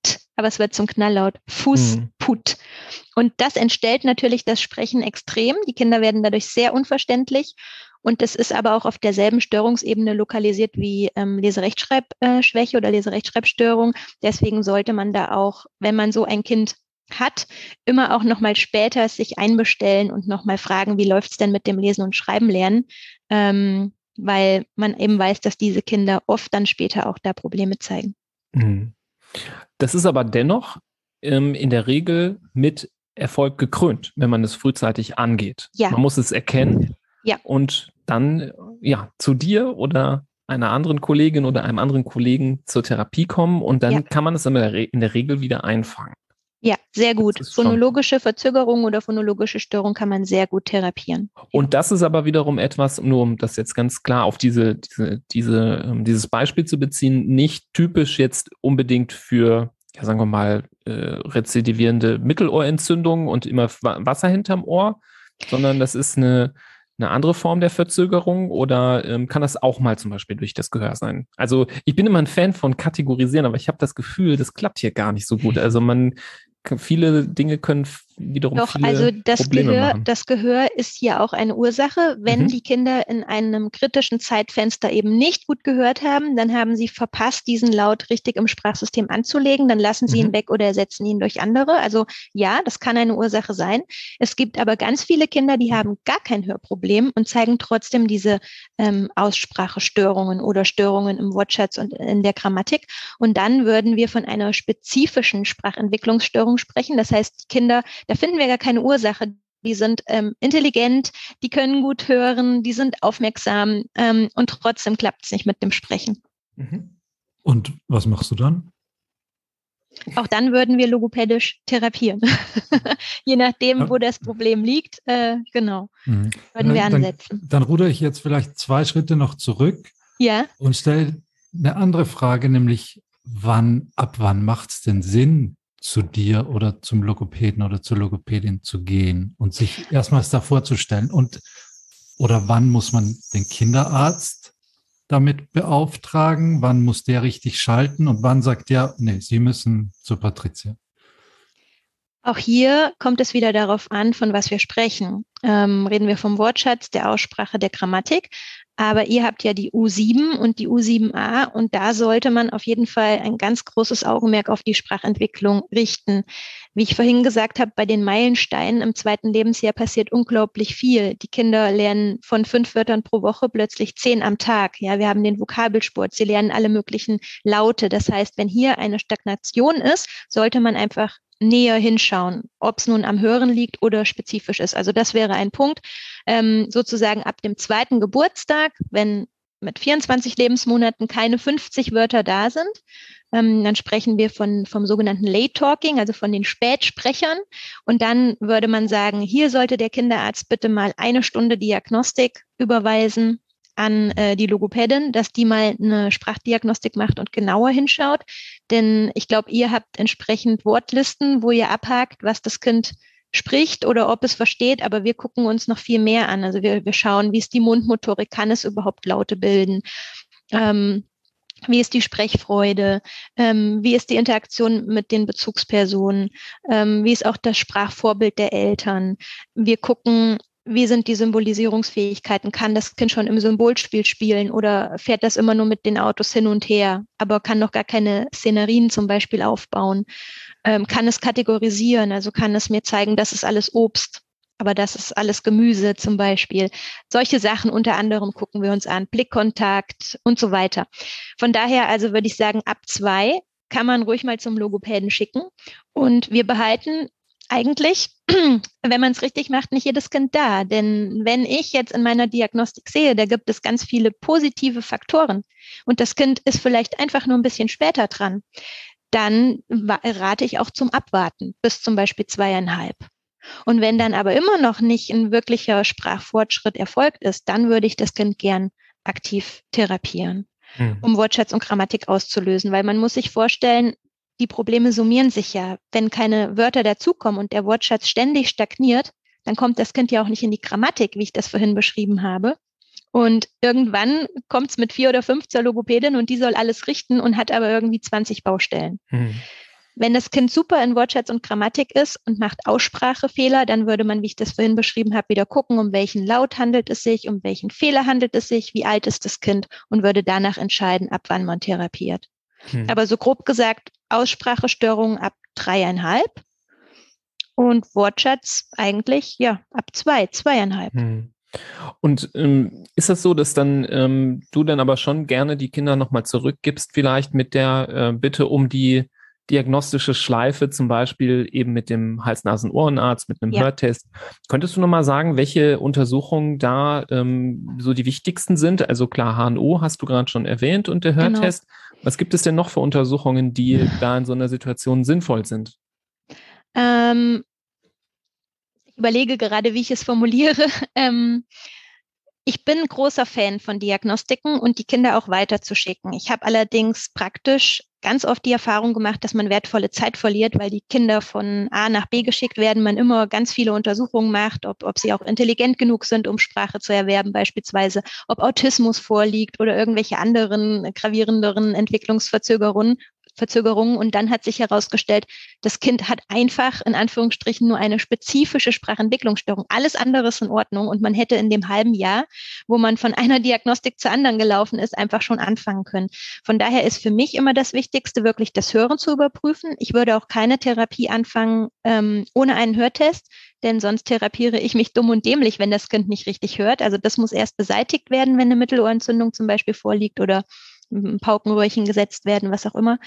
D: T, aber es wird zum Knalllaut. Fuß,
B: Mhm.
D: Put. Und das entstellt natürlich das Sprechen extrem. Die Kinder werden dadurch sehr unverständlich. Und das ist aber auch auf derselben Störungsebene lokalisiert wie ähm, Leserechtschreibschwäche oder Leserechtschreibstörung. Deswegen sollte man da auch, wenn man so ein Kind hat, immer auch nochmal später sich einbestellen und nochmal fragen, wie läuft's denn mit dem Lesen und Schreiben lernen, ähm, weil man eben weiß, dass diese Kinder oft dann später auch da Probleme zeigen.
B: Mhm. Das ist aber dennoch ähm, in der Regel mit Erfolg gekrönt, wenn man es frühzeitig angeht.
D: Ja.
B: Man muss es erkennen
D: Ja.
B: und dann ja zu dir oder einer anderen Kollegin oder einem anderen Kollegen zur Therapie kommen und dann
D: Ja.
B: kann man es in der, Re in der Regel wieder einfangen.
D: Ja, sehr gut. Phonologische Verzögerung oder phonologische Störung kann man sehr gut therapieren.
B: Und das ist aber wiederum etwas, nur um das jetzt ganz klar auf diese, diese, diese, ähm, dieses Beispiel zu beziehen, nicht typisch jetzt unbedingt für, ja, sagen wir mal, äh, rezidivierende Mittelohrentzündungen und immer Wa- Wasser hinterm Ohr, sondern das ist eine, eine andere Form der Verzögerung oder ähm, kann das auch mal zum Beispiel durch das Gehör sein? Also ich bin immer ein Fan von kategorisieren, aber ich habe das Gefühl, das klappt hier gar nicht so gut. Also man viele Dinge können wiederum
D: Doch,
B: viele
D: also das
B: Probleme
D: Gehör,
B: machen.
D: das Gehör ist hier auch eine Ursache. Wenn
B: Mhm.
D: die Kinder in einem kritischen Zeitfenster eben nicht gut gehört haben, dann haben sie verpasst, diesen Laut richtig im Sprachsystem anzulegen. Dann lassen sie
B: Mhm.
D: ihn weg oder ersetzen ihn durch andere. Also ja, das kann eine Ursache sein. Es gibt aber ganz viele Kinder, die haben gar kein Hörproblem und zeigen trotzdem diese ähm, Aussprachestörungen oder Störungen im Wortschatz und in der Grammatik. Und dann würden wir von einer spezifischen Sprachentwicklungsstörung sprechen. Das heißt, die Kinder, da finden wir gar keine Ursache. Die sind ähm, intelligent, die können gut hören, die sind aufmerksam ähm, und trotzdem klappt es nicht mit dem Sprechen.
B: Mhm.
C: Und was machst du dann?
D: Auch dann würden wir logopädisch therapieren. Je nachdem, wo das Problem liegt, äh, genau,
C: Mhm.
D: würden wir
C: Dann-
D: ansetzen.
C: Dann rudere ich jetzt vielleicht zwei Schritte noch zurück
D: Ja,
C: und stelle eine andere Frage, nämlich wann, ab wann macht es denn Sinn, zu dir oder zum Logopäden oder zur Logopädin zu gehen und sich erstmals da vorzustellen? Und oder wann muss man den Kinderarzt damit beauftragen? Wann muss der richtig schalten? Und wann sagt der, nee, Sie müssen zu Patricia?
D: Auch hier kommt es wieder darauf an, von was wir sprechen. Ähm, reden wir vom Wortschatz, der Aussprache, der Grammatik. Aber ihr habt ja die U7 und die U7a und da sollte man auf jeden Fall ein ganz großes Augenmerk auf die Sprachentwicklung richten. Wie ich vorhin gesagt habe, bei den Meilensteinen im zweiten Lebensjahr passiert unglaublich viel. Die Kinder lernen von fünf Wörtern pro Woche plötzlich zehn am Tag. Ja, wir haben den Vokabelsport. Sie lernen alle möglichen Laute. Das heißt, wenn hier eine Stagnation ist, sollte man einfach näher hinschauen, ob es nun am Hören liegt oder spezifisch ist. Also das wäre ein Punkt. Ähm, sozusagen ab dem zweiten Geburtstag, wenn mit 24 Lebensmonaten keine 50 Wörter da sind, Ähm, dann sprechen wir von, vom sogenannten Late Talking, also von den Spätsprechern. Und dann würde man sagen, hier sollte der Kinderarzt bitte mal eine Stunde Diagnostik überweisen an äh, die Logopädin, dass die mal eine Sprachdiagnostik macht und genauer hinschaut. Denn ich glaube, ihr habt entsprechend Wortlisten, wo ihr abhakt, was das Kind spricht oder ob es versteht, aber wir gucken uns noch viel mehr an. Also wir, wir schauen, wie ist die Mundmotorik, kann es überhaupt Laute bilden? Ähm, wie ist die Sprechfreude? Ähm, wie ist die Interaktion mit den Bezugspersonen? Ähm, wie ist auch das Sprachvorbild der Eltern? Wir gucken, wie sind die Symbolisierungsfähigkeiten? Kann das Kind schon im Symbolspiel spielen oder fährt das immer nur mit den Autos hin und her, aber kann noch gar keine Szenerien zum Beispiel aufbauen? Ähm, kann es kategorisieren, also kann es mir zeigen, das ist alles Obst, aber das ist alles Gemüse zum Beispiel. Solche Sachen unter anderem gucken wir uns an, Blickkontakt und so weiter. Von daher also würde ich sagen, ab zwei kann man ruhig mal zum Logopäden schicken und wir behalten eigentlich, wenn man es richtig macht, nicht jedes Kind da. Denn wenn ich jetzt in meiner Diagnostik sehe, da gibt es ganz viele positive Faktoren und das Kind ist vielleicht einfach nur ein bisschen später dran, dann rate ich auch zum Abwarten bis zum Beispiel zweieinhalb. Und wenn dann aber immer noch nicht ein wirklicher Sprachfortschritt erfolgt ist, dann würde ich das Kind gern aktiv therapieren, hm. um Wortschatz und Grammatik auszulösen, weil man muss sich vorstellen, die Probleme summieren sich ja. Wenn keine Wörter dazukommen und der Wortschatz ständig stagniert, dann kommt das Kind ja auch nicht in die Grammatik, wie ich das vorhin beschrieben habe. Und irgendwann kommt es mit vier oder fünf zur Logopädin und die soll alles richten und hat aber irgendwie 20 Baustellen. Hm. Wenn das Kind super in Wortschatz und Grammatik ist und macht Aussprachefehler, dann würde man, wie ich das vorhin beschrieben habe, wieder gucken, um welchen Laut handelt es sich, um welchen Fehler handelt es sich, wie alt ist das Kind und würde danach entscheiden, ab wann man therapiert. Hm. Aber so grob gesagt, Aussprachestörungen ab dreieinhalb und Wortschatz eigentlich ja ab zwei, zweieinhalb. Hm.
B: Und ähm, ist das so, dass dann ähm, du dann aber schon gerne die Kinder nochmal zurückgibst, vielleicht mit der äh, Bitte um die diagnostische Schleife, zum Beispiel eben mit dem Hals-Nasen-Ohrenarzt, mit einem ja. Hörtest. Könntest du nochmal sagen, welche Untersuchungen da ähm, so die wichtigsten sind? Also klar, HNO hast du gerade schon erwähnt und der genau. Hörtest. Genau. Was gibt es denn noch für Untersuchungen, die da in so einer Situation sinnvoll sind?
D: Ähm, ich überlege gerade, wie ich es formuliere. Ähm, ich bin großer Fan von Diagnostiken und die Kinder auch weiterzuschicken. Ich habe allerdings praktisch ganz oft die Erfahrung gemacht, dass man wertvolle Zeit verliert, weil die Kinder von A nach B geschickt werden, man immer ganz viele Untersuchungen macht, ob, ob sie auch intelligent genug sind, um Sprache zu erwerben beispielsweise, ob Autismus vorliegt oder irgendwelche anderen gravierenderen Entwicklungsverzögerungen. Verzögerungen. Und dann hat sich herausgestellt, das Kind hat einfach in Anführungsstrichen nur eine spezifische Sprachentwicklungsstörung. Alles andere ist in Ordnung. Und man hätte in dem halben Jahr, wo man von einer Diagnostik zur anderen gelaufen ist, einfach schon anfangen können. Von daher ist für mich immer das Wichtigste, wirklich das Hören zu überprüfen. Ich würde auch keine Therapie anfangen ähm, ohne einen Hörtest denn sonst therapiere ich mich dumm und dämlich, wenn das Kind nicht richtig hört. Also das muss erst beseitigt werden, wenn eine Mittelohrentzündung zum Beispiel vorliegt oder Paukenröhrchen gesetzt werden, was auch immer.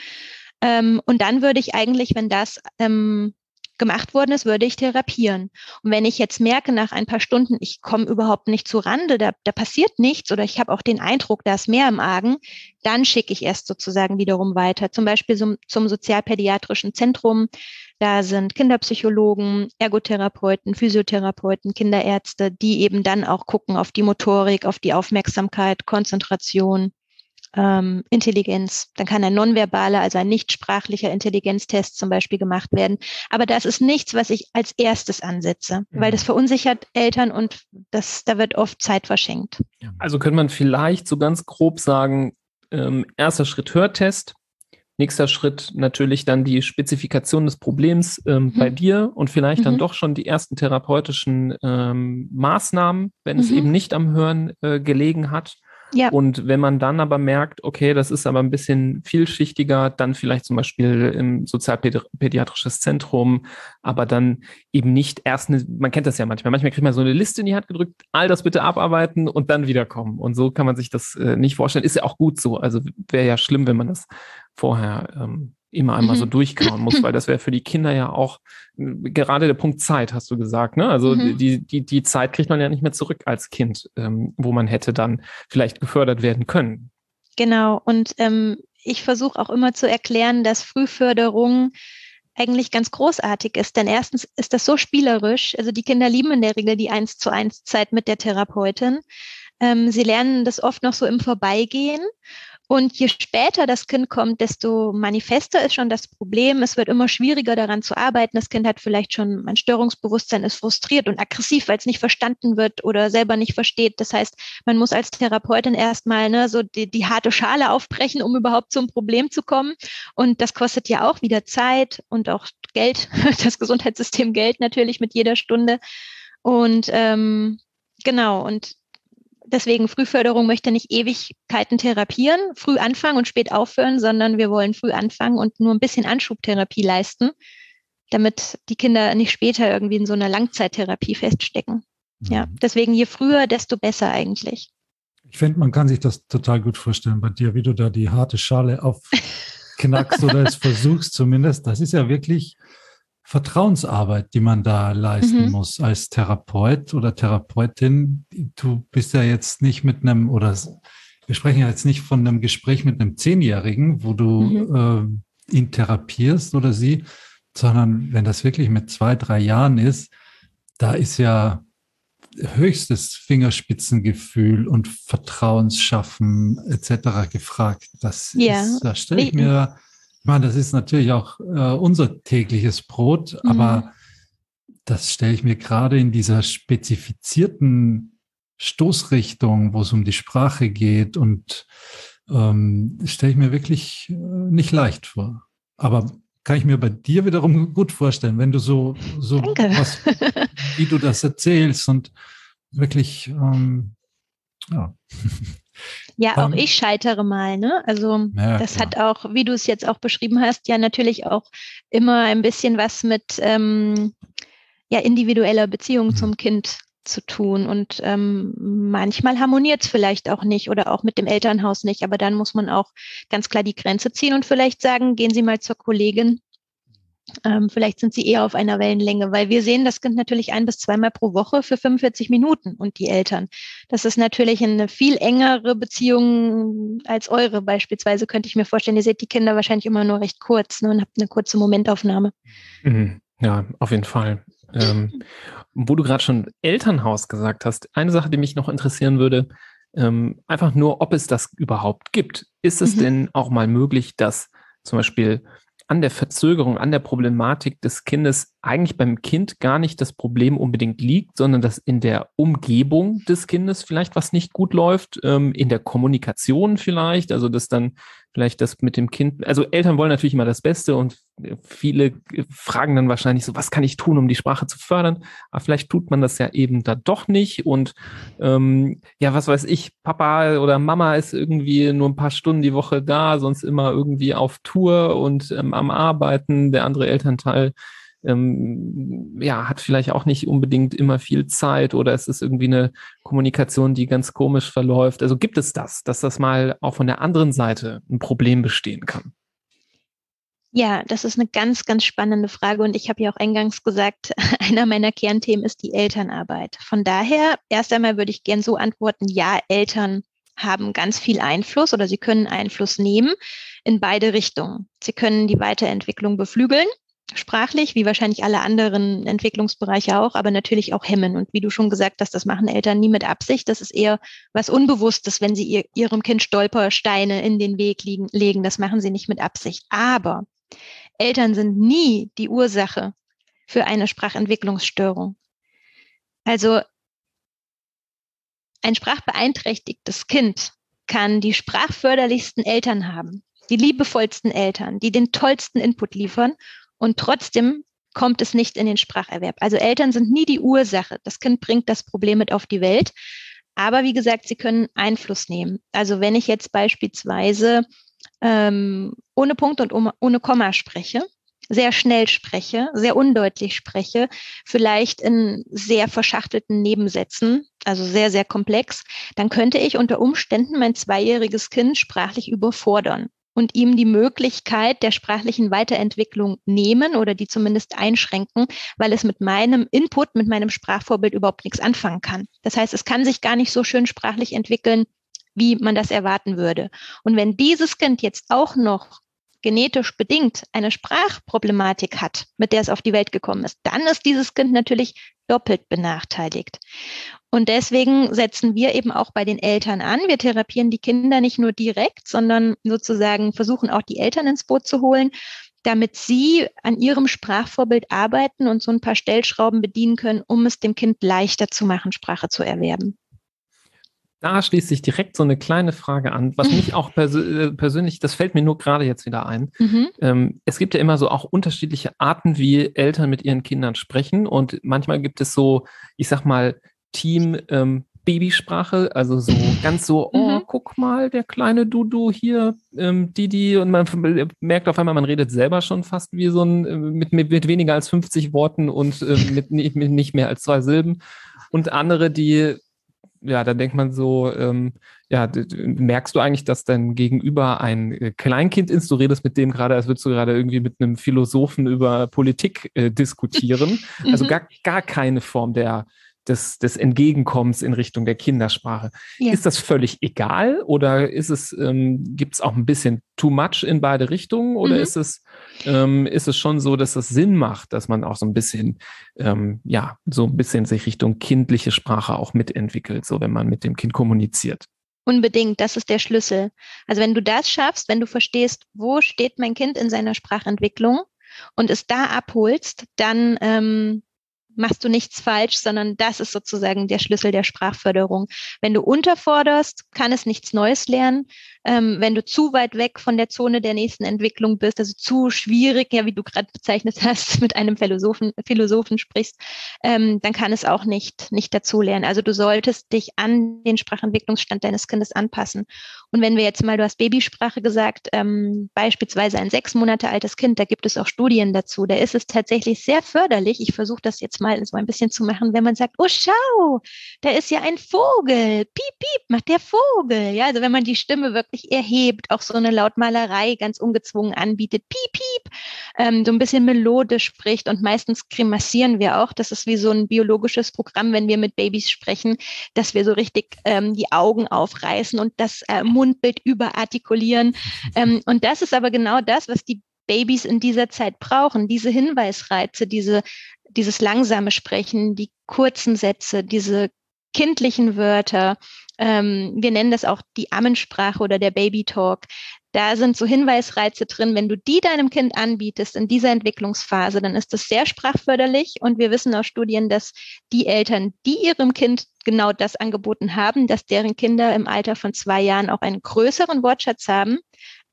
D: Ähm, und dann würde ich eigentlich, wenn das ähm, gemacht worden ist, würde ich therapieren. Und wenn ich jetzt merke nach ein paar Stunden, ich komme überhaupt nicht zu Rande, da, da passiert nichts oder ich habe auch den Eindruck, da ist mehr im Argen, dann schicke ich erst sozusagen wiederum weiter. Zum Beispiel zum, zum sozialpädiatrischen Zentrum. Da sind Kinderpsychologen, Ergotherapeuten, Physiotherapeuten, Kinderärzte, die eben dann auch gucken auf die Motorik, auf die Aufmerksamkeit, Konzentration ähm, Intelligenz. Dann kann ein nonverbaler, also ein nichtsprachlicher Intelligenztest zum Beispiel gemacht werden. Aber das ist nichts, was ich als erstes ansetze, mhm. weil das verunsichert Eltern und das, da wird oft Zeit verschenkt.
B: Also könnte man vielleicht so ganz grob sagen, ähm, erster Schritt Hörtest, Nächster Schritt natürlich dann die Spezifikation des Problems ähm, mhm. bei dir und vielleicht mhm. dann doch schon die ersten therapeutischen ähm, Maßnahmen, wenn mhm. es eben nicht am Hören äh, gelegen hat. Ja. Und wenn man dann aber merkt, okay, das ist aber ein bisschen vielschichtiger, dann vielleicht zum Beispiel im sozialpädiatrisches Zentrum, aber dann eben nicht erst, eine, man kennt das ja manchmal, manchmal kriegt man so eine Liste in die Hand gedrückt, all das bitte abarbeiten und dann wiederkommen. Und so kann man sich das äh, nicht vorstellen. Ist ja auch gut so. Also wäre ja schlimm, wenn man das vorher ähm, immer einmal mhm. so durchkauen muss, weil das wäre für die Kinder ja auch gerade der Punkt Zeit, hast du gesagt. Ne? Also mhm. die, die, die Zeit kriegt man ja nicht mehr zurück als Kind, ähm, wo man hätte dann vielleicht gefördert werden können.
D: Genau. Und ähm, ich versuche auch immer zu erklären, dass Frühförderung eigentlich ganz großartig ist. Denn erstens ist das so spielerisch. Also die Kinder lieben in der Regel die eins zu eins Zeit mit der Therapeutin. Ähm, sie lernen das oft noch so im Vorbeigehen. Und je später das Kind kommt, desto manifester ist schon das Problem. Es wird immer schwieriger daran zu arbeiten. Das Kind hat vielleicht schon ein Störungsbewusstsein, ist frustriert und aggressiv, weil es nicht verstanden wird oder selber nicht versteht. Das heißt, man muss als Therapeutin erstmal ne, so die, die harte Schale aufbrechen, um überhaupt zum Problem zu kommen. Und das kostet ja auch wieder Zeit und auch Geld, das Gesundheitssystem Geld natürlich mit jeder Stunde. Und ähm, genau, und Deswegen Frühförderung möchte nicht Ewigkeiten therapieren, früh anfangen und spät aufhören, sondern wir wollen früh anfangen und nur ein bisschen Anschubtherapie leisten, damit die Kinder nicht später irgendwie in so einer Langzeittherapie feststecken. Mhm. Ja, deswegen je früher, desto besser eigentlich.
C: Ich finde, man kann sich das total gut vorstellen bei dir, wie du da die harte Schale aufknackst oder es versuchst zumindest. Das ist ja wirklich Vertrauensarbeit, die man da leisten mhm. muss als Therapeut oder Therapeutin. Du bist ja jetzt nicht mit einem, oder wir sprechen ja jetzt nicht von einem Gespräch mit einem Zehnjährigen, wo du mhm. äh, ihn therapierst oder sie, sondern wenn das wirklich mit zwei, drei Jahren ist, da ist ja höchstes Fingerspitzengefühl und Vertrauensschaffen etc. gefragt. Das ja. ist, da stelle ich mir meine, das ist natürlich auch äh, unser tägliches Brot, mhm. aber das stelle ich mir gerade in dieser spezifizierten Stoßrichtung, wo es um die Sprache geht und ähm, stelle ich mir wirklich äh, nicht leicht vor. Aber kann ich mir bei dir wiederum gut vorstellen, wenn du so, so was, wie du das erzählst und wirklich, ähm, ja.
D: Ja, auch um, ich scheitere mal, ne? Also ja, das klar. hat auch, wie du es jetzt auch beschrieben hast, ja natürlich auch immer ein bisschen was mit ähm, ja, individueller Beziehung mhm. zum Kind zu tun. Und ähm, manchmal harmoniert es vielleicht auch nicht oder auch mit dem Elternhaus nicht. Aber dann muss man auch ganz klar die Grenze ziehen und vielleicht sagen, gehen Sie mal zur Kollegin ähm, vielleicht sind sie eher auf einer Wellenlänge, weil wir sehen das Kind natürlich ein bis zweimal pro Woche für 45 Minuten und die Eltern. Das ist natürlich eine viel engere Beziehung als eure beispielsweise, könnte ich mir vorstellen. Ihr seht die Kinder wahrscheinlich immer nur recht kurz ne, und habt eine kurze Momentaufnahme.
B: Mhm. Ja, auf jeden Fall. Ähm, wo du gerade schon Elternhaus gesagt hast, eine Sache, die mich noch interessieren würde, ähm, einfach nur, ob es das überhaupt gibt. Ist es mhm. denn auch mal möglich, dass zum Beispiel an der Verzögerung, an der Problematik des Kindes eigentlich beim Kind gar nicht das Problem unbedingt liegt, sondern dass in der Umgebung des Kindes vielleicht was nicht gut läuft, ähm, in der Kommunikation vielleicht, also dass dann vielleicht das mit dem Kind, also Eltern wollen natürlich immer das Beste und viele fragen dann wahrscheinlich so, was kann ich tun, um die Sprache zu fördern? Aber vielleicht tut man das ja eben da doch nicht und ähm, ja, was weiß ich, Papa oder Mama ist irgendwie nur ein paar Stunden die Woche da, sonst immer irgendwie auf Tour und ähm, am Arbeiten, der andere Elternteil ähm, ja, hat vielleicht auch nicht unbedingt immer viel Zeit oder es ist irgendwie eine Kommunikation, die ganz komisch verläuft. Also gibt es das, dass das mal auch von der anderen Seite ein Problem bestehen kann?
D: Ja, das ist eine ganz, ganz spannende Frage und ich habe ja auch eingangs gesagt, einer meiner Kernthemen ist die Elternarbeit. Von daher, erst einmal würde ich gern so antworten, ja, Eltern haben ganz viel Einfluss oder sie können Einfluss nehmen in beide Richtungen. Sie können die Weiterentwicklung beflügeln sprachlich, wie wahrscheinlich alle anderen Entwicklungsbereiche auch, aber natürlich auch hemmen. Und wie du schon gesagt hast, das machen Eltern nie mit Absicht. Das ist eher was Unbewusstes, wenn sie ihr, ihrem Kind Stolpersteine in den Weg liegen, legen. Das machen sie nicht mit Absicht. Aber Eltern sind nie die Ursache für eine Sprachentwicklungsstörung. Also ein sprachbeeinträchtigtes Kind kann die sprachförderlichsten Eltern haben, die liebevollsten Eltern, die den tollsten Input liefern und trotzdem kommt es nicht in den Spracherwerb. Also Eltern sind nie die Ursache. Das Kind bringt das Problem mit auf die Welt. Aber wie gesagt, sie können Einfluss nehmen. Also wenn ich jetzt beispielsweise ähm, ohne Punkt und ohne Komma spreche, sehr schnell spreche, sehr undeutlich spreche, vielleicht in sehr verschachtelten Nebensätzen, also sehr, sehr komplex, dann könnte ich unter Umständen mein zweijähriges Kind sprachlich überfordern und ihm die Möglichkeit der sprachlichen Weiterentwicklung nehmen oder die zumindest einschränken, weil es mit meinem Input, mit meinem Sprachvorbild überhaupt nichts anfangen kann. Das heißt, es kann sich gar nicht so schön sprachlich entwickeln, wie man das erwarten würde. Und wenn dieses Kind jetzt auch noch genetisch bedingt eine Sprachproblematik hat, mit der es auf die Welt gekommen ist, dann ist dieses Kind natürlich doppelt benachteiligt. Und deswegen setzen wir eben auch bei den Eltern an. Wir therapieren die Kinder nicht nur direkt, sondern sozusagen versuchen auch die Eltern ins Boot zu holen, damit sie an ihrem Sprachvorbild arbeiten und so ein paar Stellschrauben bedienen können, um es dem Kind leichter zu machen, Sprache zu erwerben.
B: Da schließt sich direkt so eine kleine Frage an, was mich auch pers äh, persönlich, das fällt mir nur gerade jetzt wieder ein. Mhm. Ähm, es gibt ja immer so auch unterschiedliche Arten, wie Eltern mit ihren Kindern sprechen. Und manchmal gibt es so, ich sag mal, Team ähm, Babysprache, also so ganz so, oh, mhm. guck mal, der kleine Dudu hier, ähm, Didi, und man merkt auf einmal, man redet selber schon fast wie so ein, äh, mit, mit, mit weniger als 50 Worten und äh, mit, mit nicht mehr als zwei Silben. Und andere, die, ja, da denkt man so, ähm, ja, merkst du eigentlich, dass dein Gegenüber ein äh, Kleinkind ist? Du redest mit dem gerade, als würdest du gerade irgendwie mit einem Philosophen über Politik äh, diskutieren. Also mhm. gar, gar keine Form der des, des Entgegenkommens in Richtung der Kindersprache. Ja. Ist das völlig egal oder ist es, ähm, gibt es auch ein bisschen too much in beide Richtungen oder mhm. ist es, ähm, ist es schon so, dass das Sinn macht, dass man auch so ein bisschen, ähm, ja, so ein bisschen sich Richtung kindliche Sprache auch mitentwickelt, so wenn man mit dem Kind kommuniziert?
D: Unbedingt, das ist der Schlüssel. Also wenn du das schaffst, wenn du verstehst, wo steht mein Kind in seiner Sprachentwicklung und es da abholst, dann ähm, machst du nichts falsch, sondern das ist sozusagen der Schlüssel der Sprachförderung. Wenn du unterforderst, kann es nichts Neues lernen ähm, wenn du zu weit weg von der Zone der nächsten Entwicklung bist, also zu schwierig, ja, wie du gerade bezeichnet hast, mit einem Philosophen, Philosophen sprichst, ähm, dann kann es auch nicht, nicht dazulernen. Also du solltest dich an den Sprachentwicklungsstand deines Kindes anpassen. Und wenn wir jetzt mal, du hast Babysprache gesagt, ähm, beispielsweise ein sechs Monate altes Kind, da gibt es auch Studien dazu, da ist es tatsächlich sehr förderlich. Ich versuche das jetzt mal so ein bisschen zu machen, wenn man sagt, oh schau, da ist ja ein Vogel, piep, piep, macht der Vogel. Ja, also wenn man die Stimme wirklich wirklich erhebt, auch so eine Lautmalerei ganz ungezwungen anbietet, piep, piep, ähm, so ein bisschen melodisch spricht und meistens grimassieren wir auch. Das ist wie so ein biologisches Programm, wenn wir mit Babys sprechen, dass wir so richtig ähm, die Augen aufreißen und das äh, Mundbild überartikulieren. Ähm, und das ist aber genau das, was die Babys in dieser Zeit brauchen, diese Hinweisreize, diese, dieses langsame Sprechen, die kurzen Sätze, diese kindlichen Wörter, ähm, wir nennen das auch die Ammensprache oder der Baby Talk. Da sind so Hinweisreize drin. Wenn du die deinem Kind anbietest in dieser Entwicklungsphase, dann ist das sehr sprachförderlich. Und wir wissen aus Studien, dass die Eltern, die ihrem Kind genau das angeboten haben, dass deren Kinder im Alter von zwei Jahren auch einen größeren Wortschatz haben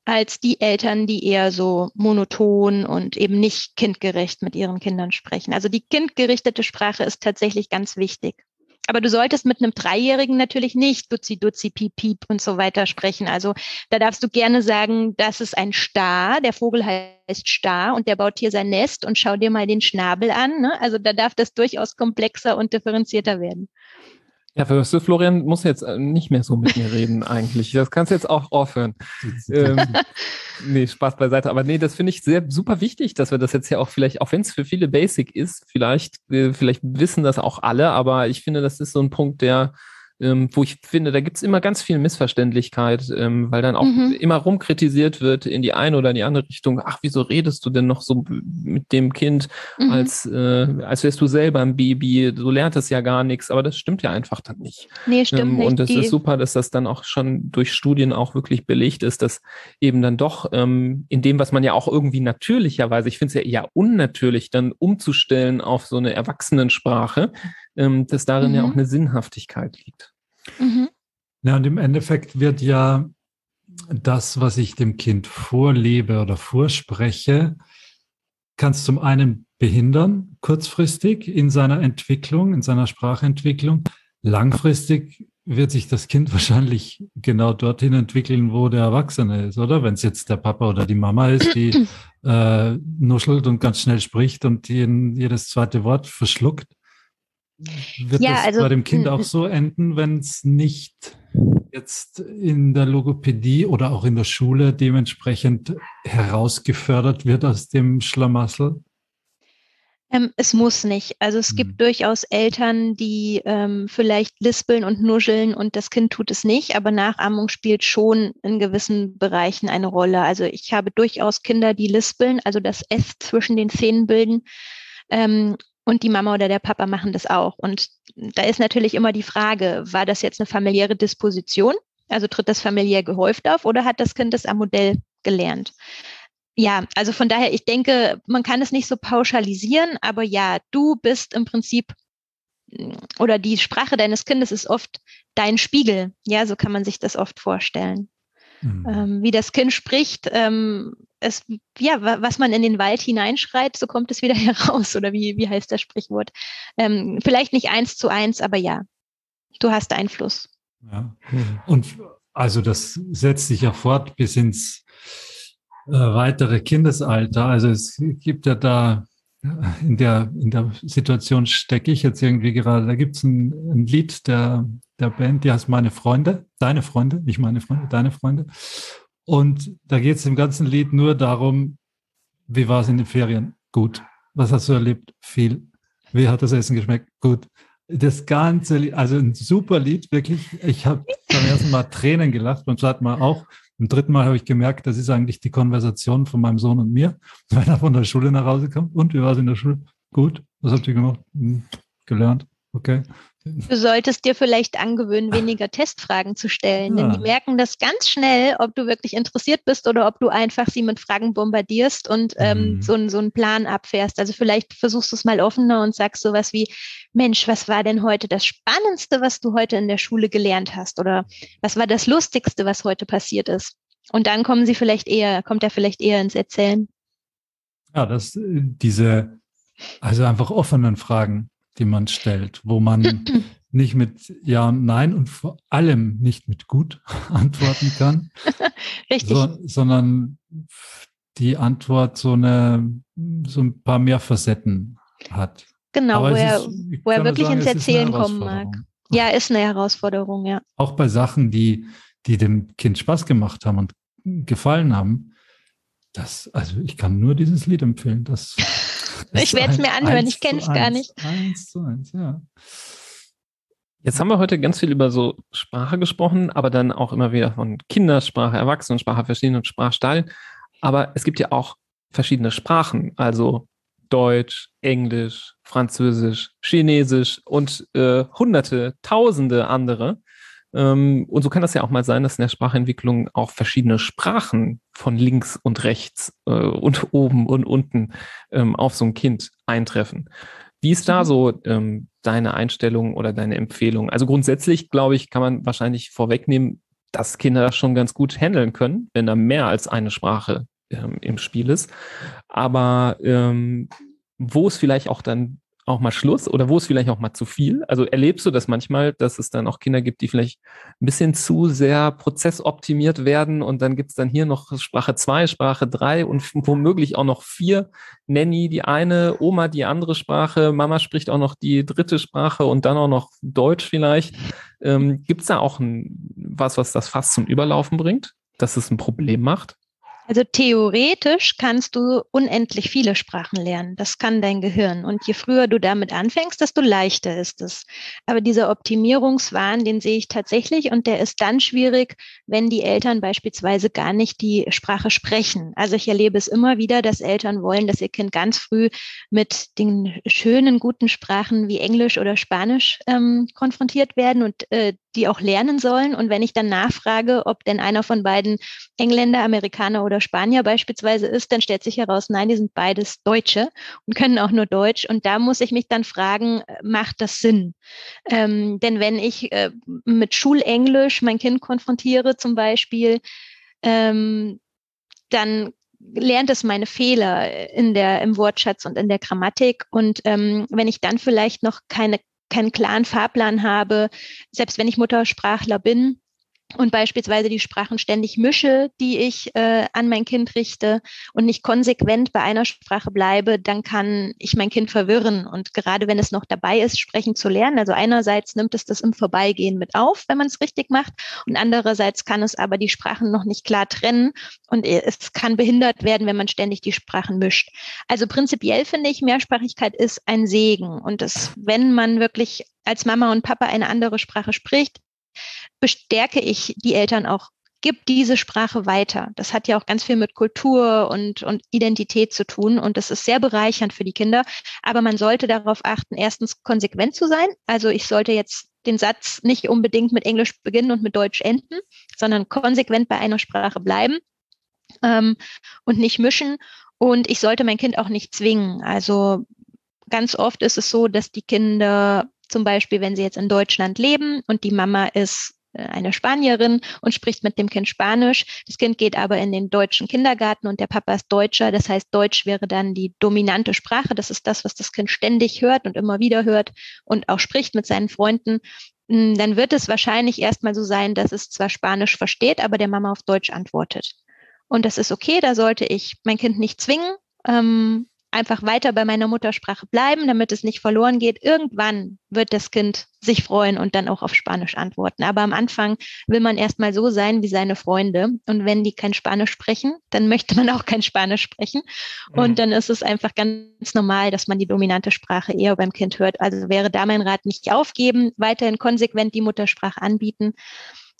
D: als die Eltern, die eher so monoton und eben nicht kindgerecht mit ihren Kindern sprechen. Also die kindgerichtete Sprache ist tatsächlich ganz wichtig. Aber du solltest mit einem Dreijährigen natürlich nicht Duzi, Duzi, Piep, Piep und so weiter sprechen. Also da darfst du gerne sagen, das ist ein Star. Der Vogel heißt Star und der baut hier sein Nest und schau dir mal den Schnabel an. Ne? Also da darf das durchaus komplexer und differenzierter werden.
B: Ja, für du, Florian, muss jetzt äh, nicht mehr so mit mir reden eigentlich. Das kannst du jetzt auch aufhören. ähm, nee, Spaß beiseite. Aber nee, das finde ich sehr super wichtig, dass wir das jetzt ja auch vielleicht, auch wenn es für viele basic ist, vielleicht, äh, vielleicht wissen das auch alle, aber ich finde, das ist so ein Punkt, der ähm, wo ich finde, da gibt es immer ganz viel Missverständlichkeit, ähm, weil dann auch mhm. immer rumkritisiert wird in die eine oder in die andere Richtung. Ach, wieso redest du denn noch so mit dem Kind, mhm. als, äh, als wärst du selber ein Baby? So lernt es ja gar nichts, aber das stimmt ja einfach dann nicht.
D: Nee, stimmt ähm,
B: nicht. Und es ist super, dass das dann auch schon durch Studien auch wirklich belegt ist, dass eben dann doch ähm, in dem, was man ja auch irgendwie natürlicherweise, ich finde es ja eher unnatürlich, dann umzustellen auf so eine Erwachsenensprache, ähm, dass darin mhm. ja auch eine Sinnhaftigkeit liegt.
C: Mhm. Ja, und im Endeffekt wird ja das, was ich dem Kind vorlebe oder vorspreche, kann es zum einen behindern, kurzfristig in seiner Entwicklung, in seiner Sprachentwicklung. Langfristig wird sich das Kind wahrscheinlich genau dorthin entwickeln, wo der Erwachsene ist, oder? Wenn es jetzt der Papa oder die Mama ist, die äh, nuschelt und ganz schnell spricht und jeden, jedes zweite Wort verschluckt, wird ja, das also, bei dem Kind auch so enden, wenn es nicht jetzt in der Logopädie oder auch in der Schule dementsprechend herausgefördert wird aus dem Schlamassel?
D: Ähm, es muss nicht. Also es mhm. gibt durchaus Eltern, die ähm, vielleicht lispeln und nuscheln und das Kind tut es nicht, aber Nachahmung spielt schon in gewissen Bereichen eine Rolle. Also ich habe durchaus Kinder, die lispeln, also das S zwischen den Zähnen bilden. Ähm, und die Mama oder der Papa machen das auch. Und da ist natürlich immer die Frage, war das jetzt eine familiäre Disposition? Also tritt das familiär gehäuft auf oder hat das Kind das am Modell gelernt? ja, also von daher, ich denke, man kann es nicht so pauschalisieren, aber ja, du bist im Prinzip oder die Sprache deines Kindes ist oft dein Spiegel. Ja, so kann man sich das oft vorstellen. Mhm. Ähm, wie das Kind spricht, ähm, es, ja, was man in den Wald hineinschreit, so kommt es wieder heraus. Oder wie, wie heißt das Sprichwort? Ähm, vielleicht nicht eins zu eins, aber ja, du hast Einfluss.
C: Ja. Und also das setzt sich ja fort bis ins äh, weitere Kindesalter. Also es gibt ja da äh, in der, in der Situation stecke ich jetzt irgendwie gerade. Da gibt es ein, ein, Lied der, der Band, die heißt Meine Freunde, deine Freunde, nicht meine Freunde, deine Freunde. Und da geht es im ganzen Lied nur darum, wie war es in den Ferien? Gut. Was hast du erlebt? Viel. Wie hat das Essen geschmeckt? Gut. Das ganze Lied, also ein super Lied, wirklich. Ich habe beim ersten Mal Tränen gelacht, beim zweiten Mal auch. Im dritten Mal habe ich gemerkt, das ist eigentlich die Konversation von meinem Sohn und mir, wenn er von der Schule nach Hause kommt. Und wie war es in der Schule? Gut. Was habt ihr gemacht? Hm, gelernt. Okay.
D: Du solltest dir vielleicht angewöhnen, weniger Testfragen zu stellen, ja. denn die merken das ganz schnell, ob du wirklich interessiert bist oder ob du einfach sie mit Fragen bombardierst und ähm, mhm. so, so einen Plan abfährst. Also vielleicht versuchst du es mal offener und sagst sowas wie, Mensch, was war denn heute das Spannendste, was du heute in der Schule gelernt hast? Oder was war das Lustigste, was heute passiert ist? Und dann kommen sie vielleicht eher, kommt er vielleicht eher ins Erzählen.
C: Ja, das, äh, diese, also einfach offenen Fragen die man stellt, wo man nicht mit Ja und Nein und vor allem nicht mit Gut antworten kann, so, sondern die Antwort so eine so ein paar mehr Facetten hat.
D: Genau, wo er, ist, wo er wirklich sagen, ins Erzählen kommen mag. Ja, ist eine Herausforderung, ja.
C: Auch bei Sachen, die, die dem Kind Spaß gemacht haben und gefallen haben. Das, also ich kann nur dieses Lied empfehlen. Das
D: ich werde es mir anhören, ich kenne es gar nicht.
C: Eins zu eins, ja.
B: Jetzt haben wir heute ganz viel über so Sprache gesprochen, aber dann auch immer wieder von Kindersprache, Erwachsenensprache, verschiedenen Sprachstadien. Aber es gibt ja auch verschiedene Sprachen, also Deutsch, Englisch, Französisch, Chinesisch und äh, hunderte, tausende andere. Ähm, und so kann das ja auch mal sein, dass in der Sprachentwicklung auch verschiedene Sprachen von links und rechts äh, und oben und unten ähm, auf so ein Kind eintreffen. Wie ist da mhm. so ähm, deine Einstellung oder deine Empfehlung? Also grundsätzlich, glaube ich, kann man wahrscheinlich vorwegnehmen, dass Kinder das schon ganz gut handeln können, wenn da mehr als eine Sprache ähm, im Spiel ist. Aber ähm, wo es vielleicht auch dann auch mal Schluss oder wo ist vielleicht auch mal zu viel? Also erlebst du das manchmal, dass es dann auch Kinder gibt, die vielleicht ein bisschen zu sehr prozessoptimiert werden und dann gibt es dann hier noch Sprache 2, Sprache 3 und womöglich auch noch vier Nanny die eine, Oma die andere Sprache, Mama spricht auch noch die dritte Sprache und dann auch noch Deutsch vielleicht. Ähm, gibt es da auch ein, was, was das fast zum Überlaufen bringt, dass es ein Problem macht?
D: Also theoretisch kannst du unendlich viele Sprachen lernen. Das kann dein Gehirn. Und je früher du damit anfängst, desto leichter ist es. Aber dieser Optimierungswahn, den sehe ich tatsächlich und der ist dann schwierig, wenn die Eltern beispielsweise gar nicht die Sprache sprechen. Also ich erlebe es immer wieder, dass Eltern wollen, dass ihr Kind ganz früh mit den schönen, guten Sprachen wie Englisch oder Spanisch ähm, konfrontiert werden und äh, die auch lernen sollen. Und wenn ich dann nachfrage, ob denn einer von beiden Engländer, Amerikaner oder Spanier beispielsweise ist, dann stellt sich heraus, nein, die sind beides Deutsche und können auch nur Deutsch. Und da muss ich mich dann fragen, macht das Sinn? Ähm, denn wenn ich äh, mit Schulenglisch mein Kind konfrontiere zum Beispiel, ähm, dann lernt es meine Fehler in der, im Wortschatz und in der Grammatik. Und ähm, wenn ich dann vielleicht noch keine keinen klaren Fahrplan habe, selbst wenn ich Muttersprachler bin, und beispielsweise die Sprachen ständig mische, die ich äh, an mein Kind richte und nicht konsequent bei einer Sprache bleibe, dann kann ich mein Kind verwirren. Und gerade wenn es noch dabei ist, sprechen zu lernen, also einerseits nimmt es das im Vorbeigehen mit auf, wenn man es richtig macht, und andererseits kann es aber die Sprachen noch nicht klar trennen und es kann behindert werden, wenn man ständig die Sprachen mischt. Also prinzipiell finde ich, Mehrsprachigkeit ist ein Segen. Und das, wenn man wirklich als Mama und Papa eine andere Sprache spricht, bestärke ich die Eltern auch gib diese Sprache weiter. Das hat ja auch ganz viel mit Kultur und, und Identität zu tun und das ist sehr bereichernd für die Kinder. Aber man sollte darauf achten, erstens konsequent zu sein. Also ich sollte jetzt den Satz nicht unbedingt mit Englisch beginnen und mit Deutsch enden, sondern konsequent bei einer Sprache bleiben ähm, und nicht mischen. Und ich sollte mein Kind auch nicht zwingen. Also ganz oft ist es so, dass die Kinder zum Beispiel, wenn sie jetzt in Deutschland leben und die Mama ist äh, eine Spanierin und spricht mit dem Kind Spanisch. Das Kind geht aber in den deutschen Kindergarten und der Papa ist Deutscher. Das heißt, Deutsch wäre dann die dominante Sprache. Das ist das, was das Kind ständig hört und immer wieder hört und auch spricht mit seinen Freunden. Hm, dann wird es wahrscheinlich erstmal so sein, dass es zwar Spanisch versteht, aber der Mama auf Deutsch antwortet. Und das ist okay, da sollte ich mein Kind nicht zwingen. Ähm, einfach weiter bei meiner Muttersprache bleiben, damit es nicht verloren geht. Irgendwann wird das Kind sich freuen und dann auch auf Spanisch antworten. Aber am Anfang will man erstmal so sein wie seine Freunde. Und wenn die kein Spanisch sprechen, dann möchte man auch kein Spanisch sprechen. Und mhm. dann ist es einfach ganz normal, dass man die dominante Sprache eher beim Kind hört. Also wäre da mein Rat nicht aufgeben, weiterhin konsequent die Muttersprache anbieten.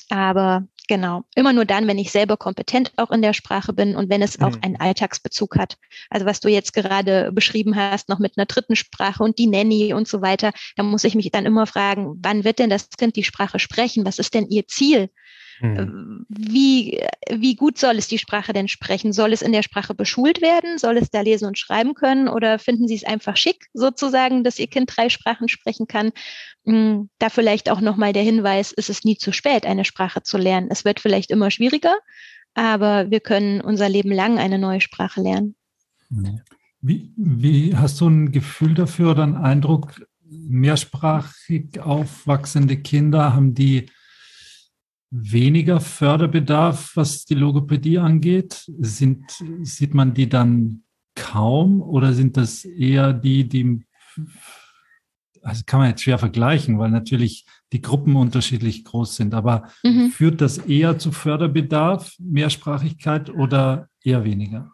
D: Aber Genau. Immer nur dann, wenn ich selber kompetent auch in der Sprache bin und wenn es auch mhm. einen Alltagsbezug hat. Also was du jetzt gerade beschrieben hast, noch mit einer dritten Sprache und die Nanny und so weiter, da muss ich mich dann immer fragen, wann wird denn das Kind die Sprache sprechen? Was ist denn ihr Ziel? Mhm. Wie, wie gut soll es die Sprache denn sprechen? Soll es in der Sprache beschult werden? Soll es da lesen und schreiben können? Oder finden Sie es einfach schick, sozusagen, dass Ihr Kind drei Sprachen sprechen kann? Hm, da vielleicht auch nochmal der Hinweis, ist es nie zu spät, eine Sprache zu lernen. Es wird vielleicht immer schwieriger, aber wir können unser Leben lang eine neue Sprache lernen.
C: Wie, wie hast du ein Gefühl dafür oder einen Eindruck, mehrsprachig aufwachsende Kinder haben die weniger Förderbedarf, was die Logopädie angeht? Sind, sieht man die dann kaum oder sind das eher die, die, also kann man jetzt schwer vergleichen, weil natürlich die Gruppen unterschiedlich groß sind, aber mhm. führt das eher zu Förderbedarf, Mehrsprachigkeit oder eher weniger?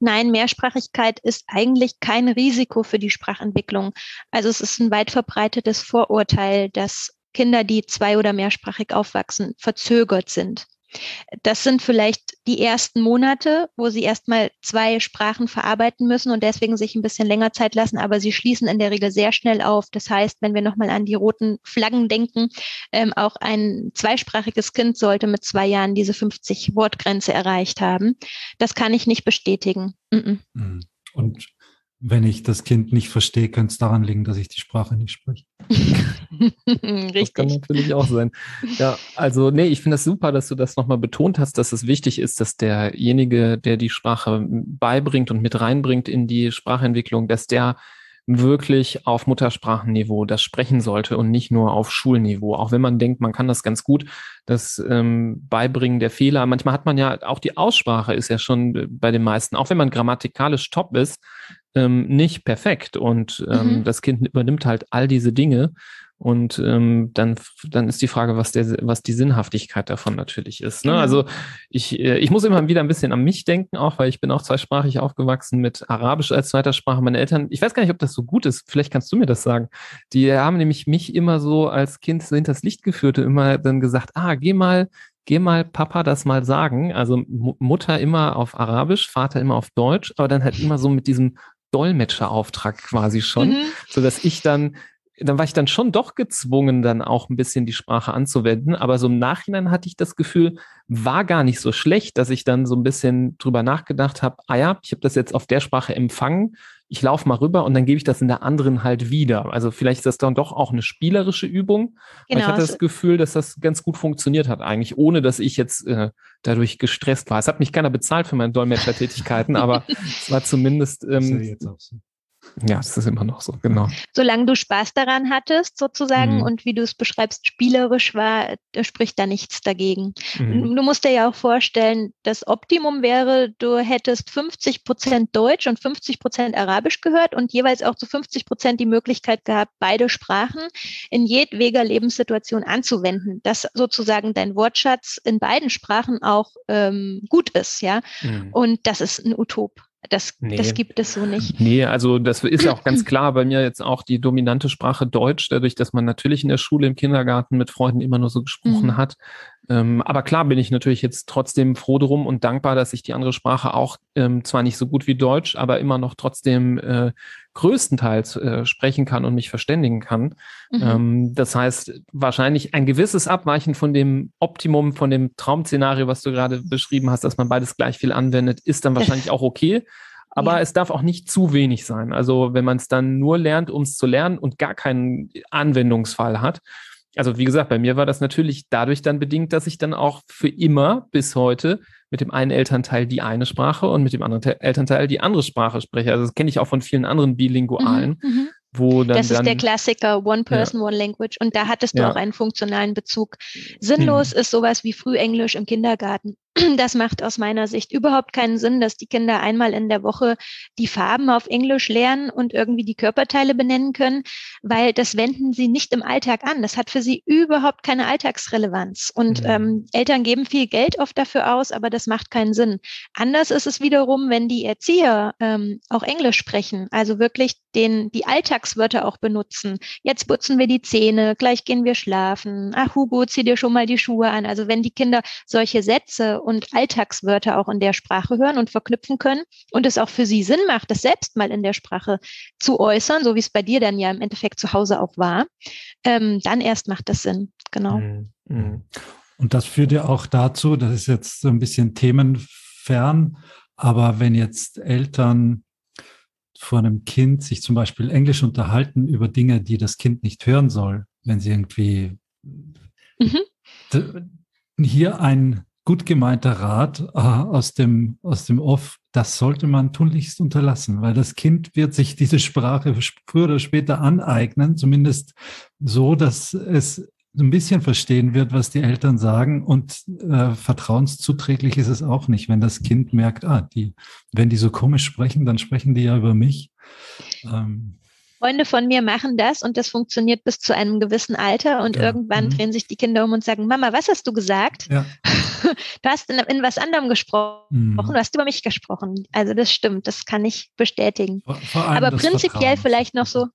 D: Nein, Mehrsprachigkeit ist eigentlich kein Risiko für die Sprachentwicklung. Also es ist ein weit verbreitetes Vorurteil, dass Kinder, die zwei- oder mehrsprachig aufwachsen, verzögert sind. Das sind vielleicht die ersten Monate, wo sie erstmal zwei Sprachen verarbeiten müssen und deswegen sich ein bisschen länger Zeit lassen, aber sie schließen in der Regel sehr schnell auf. Das heißt, wenn wir nochmal an die roten Flaggen denken, ähm, auch ein zweisprachiges Kind sollte mit zwei Jahren diese 50 Wortgrenze erreicht haben. Das kann ich nicht bestätigen.
C: Mhm. Und wenn ich das Kind nicht verstehe, könnte es daran liegen, dass ich die Sprache nicht spreche.
B: Richtig. Das kann natürlich auch sein. Ja, also nee, ich finde das super, dass du das nochmal betont hast, dass es wichtig ist, dass derjenige, der die Sprache beibringt und mit reinbringt in die Sprachentwicklung, dass der wirklich auf Muttersprachenniveau das sprechen sollte und nicht nur auf Schulniveau. Auch wenn man denkt, man kann das ganz gut, das ähm, Beibringen der Fehler. Manchmal hat man ja auch die Aussprache ist ja schon bei den meisten, auch wenn man grammatikalisch top ist, ähm, nicht perfekt. Und ähm, mhm. das Kind übernimmt halt all diese Dinge. Und ähm, dann, dann ist die Frage, was, der, was die Sinnhaftigkeit davon natürlich ist. Ne? Genau. Also ich, äh, ich muss immer wieder ein bisschen an mich denken, auch weil ich bin auch zweisprachig aufgewachsen mit Arabisch als zweiter Sprache. Meine Eltern, ich weiß gar nicht, ob das so gut ist, vielleicht kannst du mir das sagen. Die haben nämlich mich immer so als Kind hinters Licht geführt und immer dann gesagt, ah, geh mal geh mal Papa das mal sagen. Also Mutter immer auf Arabisch, Vater immer auf Deutsch, aber dann halt immer so mit diesem Dolmetscherauftrag quasi schon, mhm. so dass ich dann dann war ich dann schon doch gezwungen, dann auch ein bisschen die Sprache anzuwenden. Aber so im Nachhinein hatte ich das Gefühl, war gar nicht so schlecht, dass ich dann so ein bisschen drüber nachgedacht habe, ah ja, ich habe das jetzt auf der Sprache empfangen, ich laufe mal rüber und dann gebe ich das in der anderen halt wieder. Also vielleicht ist das dann doch auch eine spielerische Übung. Genau. Ich hatte das Gefühl, dass das ganz gut funktioniert hat eigentlich, ohne dass ich jetzt äh, dadurch gestresst war. Es hat mich keiner bezahlt für meine Dolmetschertätigkeiten, aber es war zumindest ähm, Ja, das ist immer noch so, genau.
D: Solange du Spaß daran hattest, sozusagen, mhm. und wie du es beschreibst, spielerisch war, spricht da nichts dagegen. Mhm. Du musst dir ja auch vorstellen, das Optimum wäre, du hättest 50 Prozent Deutsch und 50 Prozent Arabisch gehört und jeweils auch zu 50 Prozent die Möglichkeit gehabt, beide Sprachen in jedweder Lebenssituation anzuwenden, dass sozusagen dein Wortschatz in beiden Sprachen auch ähm, gut ist, ja. Mhm. Und das ist ein Utop. Das, nee. das gibt es so nicht.
B: Nee, also das ist auch ganz klar bei mir jetzt auch die dominante Sprache Deutsch, dadurch, dass man natürlich in der Schule, im Kindergarten mit Freunden immer nur so gesprochen mhm. hat. Ähm, aber klar bin ich natürlich jetzt trotzdem froh drum und dankbar, dass ich die andere Sprache auch ähm, zwar nicht so gut wie Deutsch, aber immer noch trotzdem äh, größtenteils äh, sprechen kann und mich verständigen kann. Mhm. Ähm, das heißt, wahrscheinlich ein gewisses Abweichen von dem Optimum, von dem Traum-Szenario, was du gerade beschrieben hast, dass man beides gleich viel anwendet, ist dann wahrscheinlich auch okay. Aber ja. es darf auch nicht zu wenig sein. Also wenn man es dann nur lernt, um es zu lernen und gar keinen Anwendungsfall hat, also wie gesagt, bei mir war das natürlich dadurch dann bedingt, dass ich dann auch für immer bis heute mit dem einen Elternteil die eine Sprache und mit dem anderen Elternteil die andere Sprache spreche. Also das kenne ich auch von vielen anderen Bilingualen, mhm, mhm. wo dann.
D: Das ist
B: dann,
D: der Klassiker, One Person, ja. One Language. Und da hattest du ja. auch einen funktionalen Bezug. Sinnlos mhm. ist sowas wie Frühenglisch im Kindergarten. Das macht aus meiner Sicht überhaupt keinen Sinn, dass die Kinder einmal in der Woche die Farben auf Englisch lernen und irgendwie die Körperteile benennen können, weil das wenden sie nicht im Alltag an. Das hat für sie überhaupt keine Alltagsrelevanz. Und mhm. ähm, Eltern geben viel Geld oft dafür aus, aber das macht keinen Sinn. Anders ist es wiederum, wenn die Erzieher ähm, auch Englisch sprechen, also wirklich den, die Alltagswörter auch benutzen. Jetzt putzen wir die Zähne, gleich gehen wir schlafen. Ach, Hugo, zieh dir schon mal die Schuhe an. Also wenn die Kinder solche Sätze und Alltagswörter auch in der Sprache hören und verknüpfen können und es auch für sie Sinn macht, das selbst mal in der Sprache zu äußern, so wie es bei dir dann ja im Endeffekt zu Hause auch war, ähm, dann erst macht das Sinn. Genau. Mhm.
C: mhm. Und das führt ja auch dazu, das ist jetzt so ein bisschen themenfern, aber wenn jetzt Eltern vor einem Kind sich zum Beispiel Englisch unterhalten über Dinge, die das Kind nicht hören soll, wenn sie irgendwie mhm. hier ein gut gemeinter Rat äh, aus dem, aus dem Off, das sollte man tunlichst unterlassen, weil das Kind wird sich diese Sprache früher oder später aneignen, zumindest so, dass es ein bisschen verstehen wird, was die Eltern sagen und äh, vertrauenszuträglich ist es auch nicht, wenn das Kind merkt, ah, die, wenn die so komisch sprechen, dann sprechen die ja über mich.
D: Ähm, Freunde von mir machen das und das funktioniert bis zu einem gewissen Alter und ja. irgendwann mhm. drehen sich die Kinder um und sagen, Mama, was hast du gesagt? Ja. Du hast in, in was anderem gesprochen, mhm. du hast über mich gesprochen. Also das stimmt, das kann ich bestätigen. Aber prinzipiell Vertrauen. vielleicht noch so,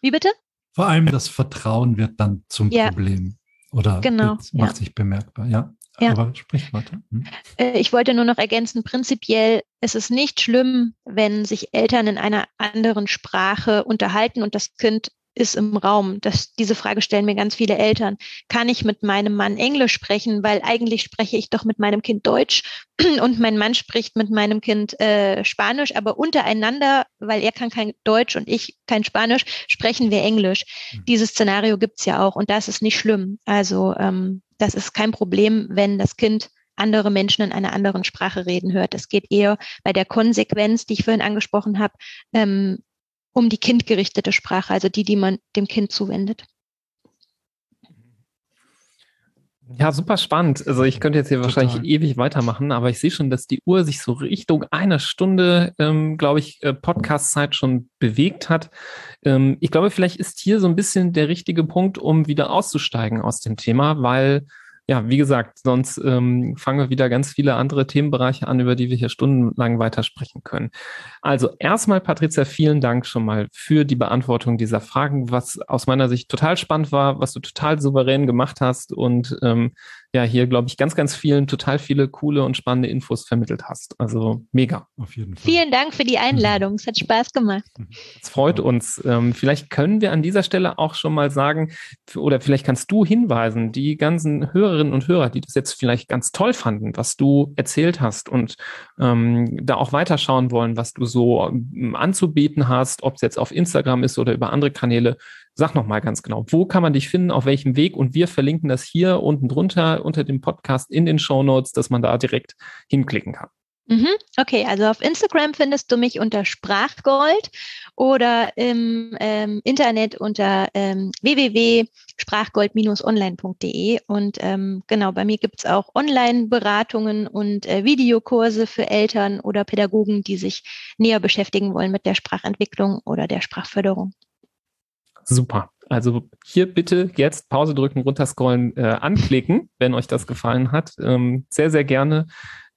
D: wie bitte?
C: Vor allem das Vertrauen wird dann zum ja. Problem oder genau, macht sich bemerkbar, ja. Ja. Aber sprich weiter. Hm.
D: Äh, ich wollte nur noch ergänzen, prinzipiell ist es nicht schlimm, wenn sich Eltern in einer anderen Sprache unterhalten und das Kind ist im Raum. Das, diese Frage stellen mir ganz viele Eltern. Kann ich mit meinem Mann Englisch sprechen? Weil eigentlich spreche ich doch mit meinem Kind Deutsch und mein Mann spricht mit meinem Kind äh, Spanisch, aber untereinander, weil er kann kein Deutsch und ich kein Spanisch, sprechen wir Englisch. Mhm. Dieses Szenario gibt's ja auch und das ist nicht schlimm. Also ähm, das ist kein Problem, wenn das Kind andere Menschen in einer anderen Sprache reden hört. Es geht eher bei der Konsequenz, die ich vorhin angesprochen habe, ähm, um die kindgerichtete Sprache, also die, die man dem Kind zuwendet.
B: Ja, super spannend. Also ich könnte jetzt hier Total. wahrscheinlich ewig weitermachen, aber ich sehe schon, dass die Uhr sich so Richtung einer Stunde, ähm, glaube ich, äh, Podcast-Zeit schon bewegt hat. Ähm, ich glaube, vielleicht ist hier so ein bisschen der richtige Punkt, um wieder auszusteigen aus dem Thema, weil ja, wie gesagt, sonst ähm, fangen wir wieder ganz viele andere Themenbereiche an, über die wir hier stundenlang weitersprechen können. Also erstmal, Patricia, vielen Dank schon mal für die Beantwortung dieser Fragen, was aus meiner Sicht total spannend war, was du total souverän gemacht hast und ähm, ja hier, glaube ich, ganz, ganz vielen total viele coole und spannende Infos vermittelt hast. Also mega.
D: Auf jeden Fall. Vielen Dank für die Einladung. Es hat Spaß gemacht.
B: Es freut uns. Ähm, vielleicht können wir an dieser Stelle auch schon mal sagen, oder vielleicht kannst du hinweisen, die ganzen Hörerinnen und Hörer, die das jetzt vielleicht ganz toll fanden, was du erzählt hast und ähm, da auch weiterschauen wollen, was du so ähm, anzubieten hast, ob es jetzt auf Instagram ist oder über andere Kanäle. Sag noch mal ganz genau, wo kann man dich finden, auf welchem Weg? Und wir verlinken das hier unten drunter unter dem Podcast in den Show Notes, dass man da direkt hinklicken kann.
D: Mhm. Okay, also auf Instagram findest du mich unter Sprachgold oder im ähm, Internet unter ähm, www.sprachgold-online.de. Und ähm, genau, bei mir gibt es auch Online-Beratungen und äh, Videokurse für Eltern oder Pädagogen, die sich näher beschäftigen wollen mit der Sprachentwicklung oder der Sprachförderung.
B: Super. Also hier bitte jetzt Pause drücken, runterscrollen, äh, anklicken, wenn euch das gefallen hat. Ähm, sehr, sehr gerne.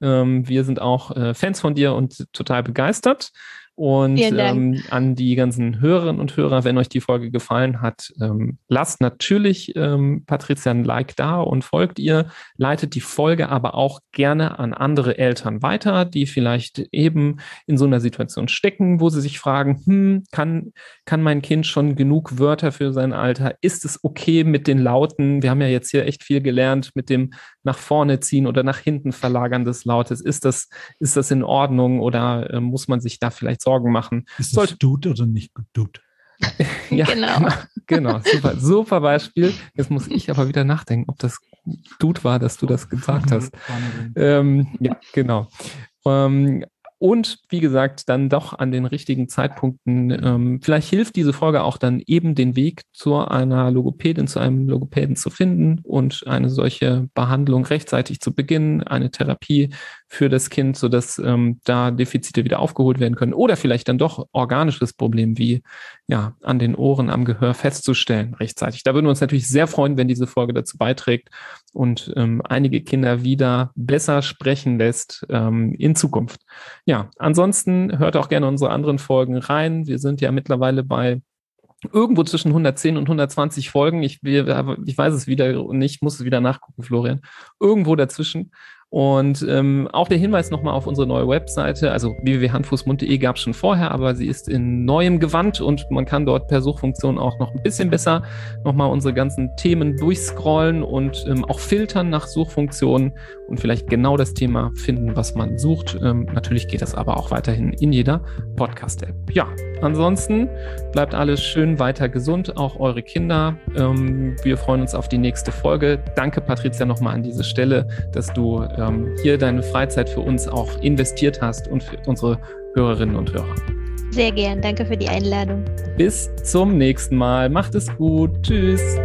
B: Ähm, wir sind auch äh, Fans von dir und total begeistert. Und ähm, an die ganzen Hörerinnen und Hörer, wenn euch die Folge gefallen hat, ähm, lasst natürlich ähm, Patricia ein Like da und folgt ihr. Leitet die Folge aber auch gerne an andere Eltern weiter, die vielleicht eben in so einer Situation stecken, wo sie sich fragen, hm, kann, kann mein Kind schon genug Wörter für sein Alter? Ist es okay mit den Lauten? Wir haben ja jetzt hier echt viel gelernt mit dem nach vorne ziehen oder nach hinten verlagern des Lautes. Ist das, ist das in Ordnung oder äh, muss man sich da vielleicht Sorgen machen?
C: Ist das Sollte, Dude oder nicht Dude?
B: ja, genau. genau. Super, super Beispiel. Jetzt muss ich aber wieder nachdenken, ob das Dude war, dass du das gesagt hast. Ähm, ja, genau. Ähm, und wie gesagt, dann doch an den richtigen Zeitpunkten. Ähm, vielleicht hilft diese Folge auch dann eben den Weg zu einer Logopädin, zu einem Logopäden zu finden und eine solche Behandlung rechtzeitig zu beginnen, eine Therapie für das Kind, sodass ähm, da Defizite wieder aufgeholt werden können oder vielleicht dann doch organisches Problem wie ja an den Ohren, am Gehör festzustellen rechtzeitig. Da würden wir uns natürlich sehr freuen, wenn diese Folge dazu beiträgt und ähm, einige Kinder wieder besser sprechen lässt ähm, in Zukunft. Ja, ansonsten hört auch gerne unsere anderen Folgen rein. Wir sind ja mittlerweile bei irgendwo zwischen 110 und 120 Folgen. Ich, ich weiß es wieder nicht, muss es wieder nachgucken, Florian. Irgendwo dazwischen. Und ähm, auch der Hinweis nochmal auf unsere neue Webseite, also www.handfußmund.de gab es schon vorher, aber sie ist in neuem Gewand und man kann dort per Suchfunktion auch noch ein bisschen besser nochmal unsere ganzen Themen durchscrollen und ähm, auch filtern nach Suchfunktionen und vielleicht genau das Thema finden, was man sucht. Ähm, natürlich geht das aber auch weiterhin in jeder Podcast-App. Ja, ansonsten bleibt alles schön weiter gesund, auch eure Kinder. Ähm, wir freuen uns auf die nächste Folge. Danke, Patricia, nochmal an diese Stelle, dass du ähm, hier deine Freizeit für uns auch investiert hast und für unsere Hörerinnen und Hörer.
D: Sehr gern. Danke für die Einladung.
B: Bis zum nächsten Mal. Macht es gut. Tschüss.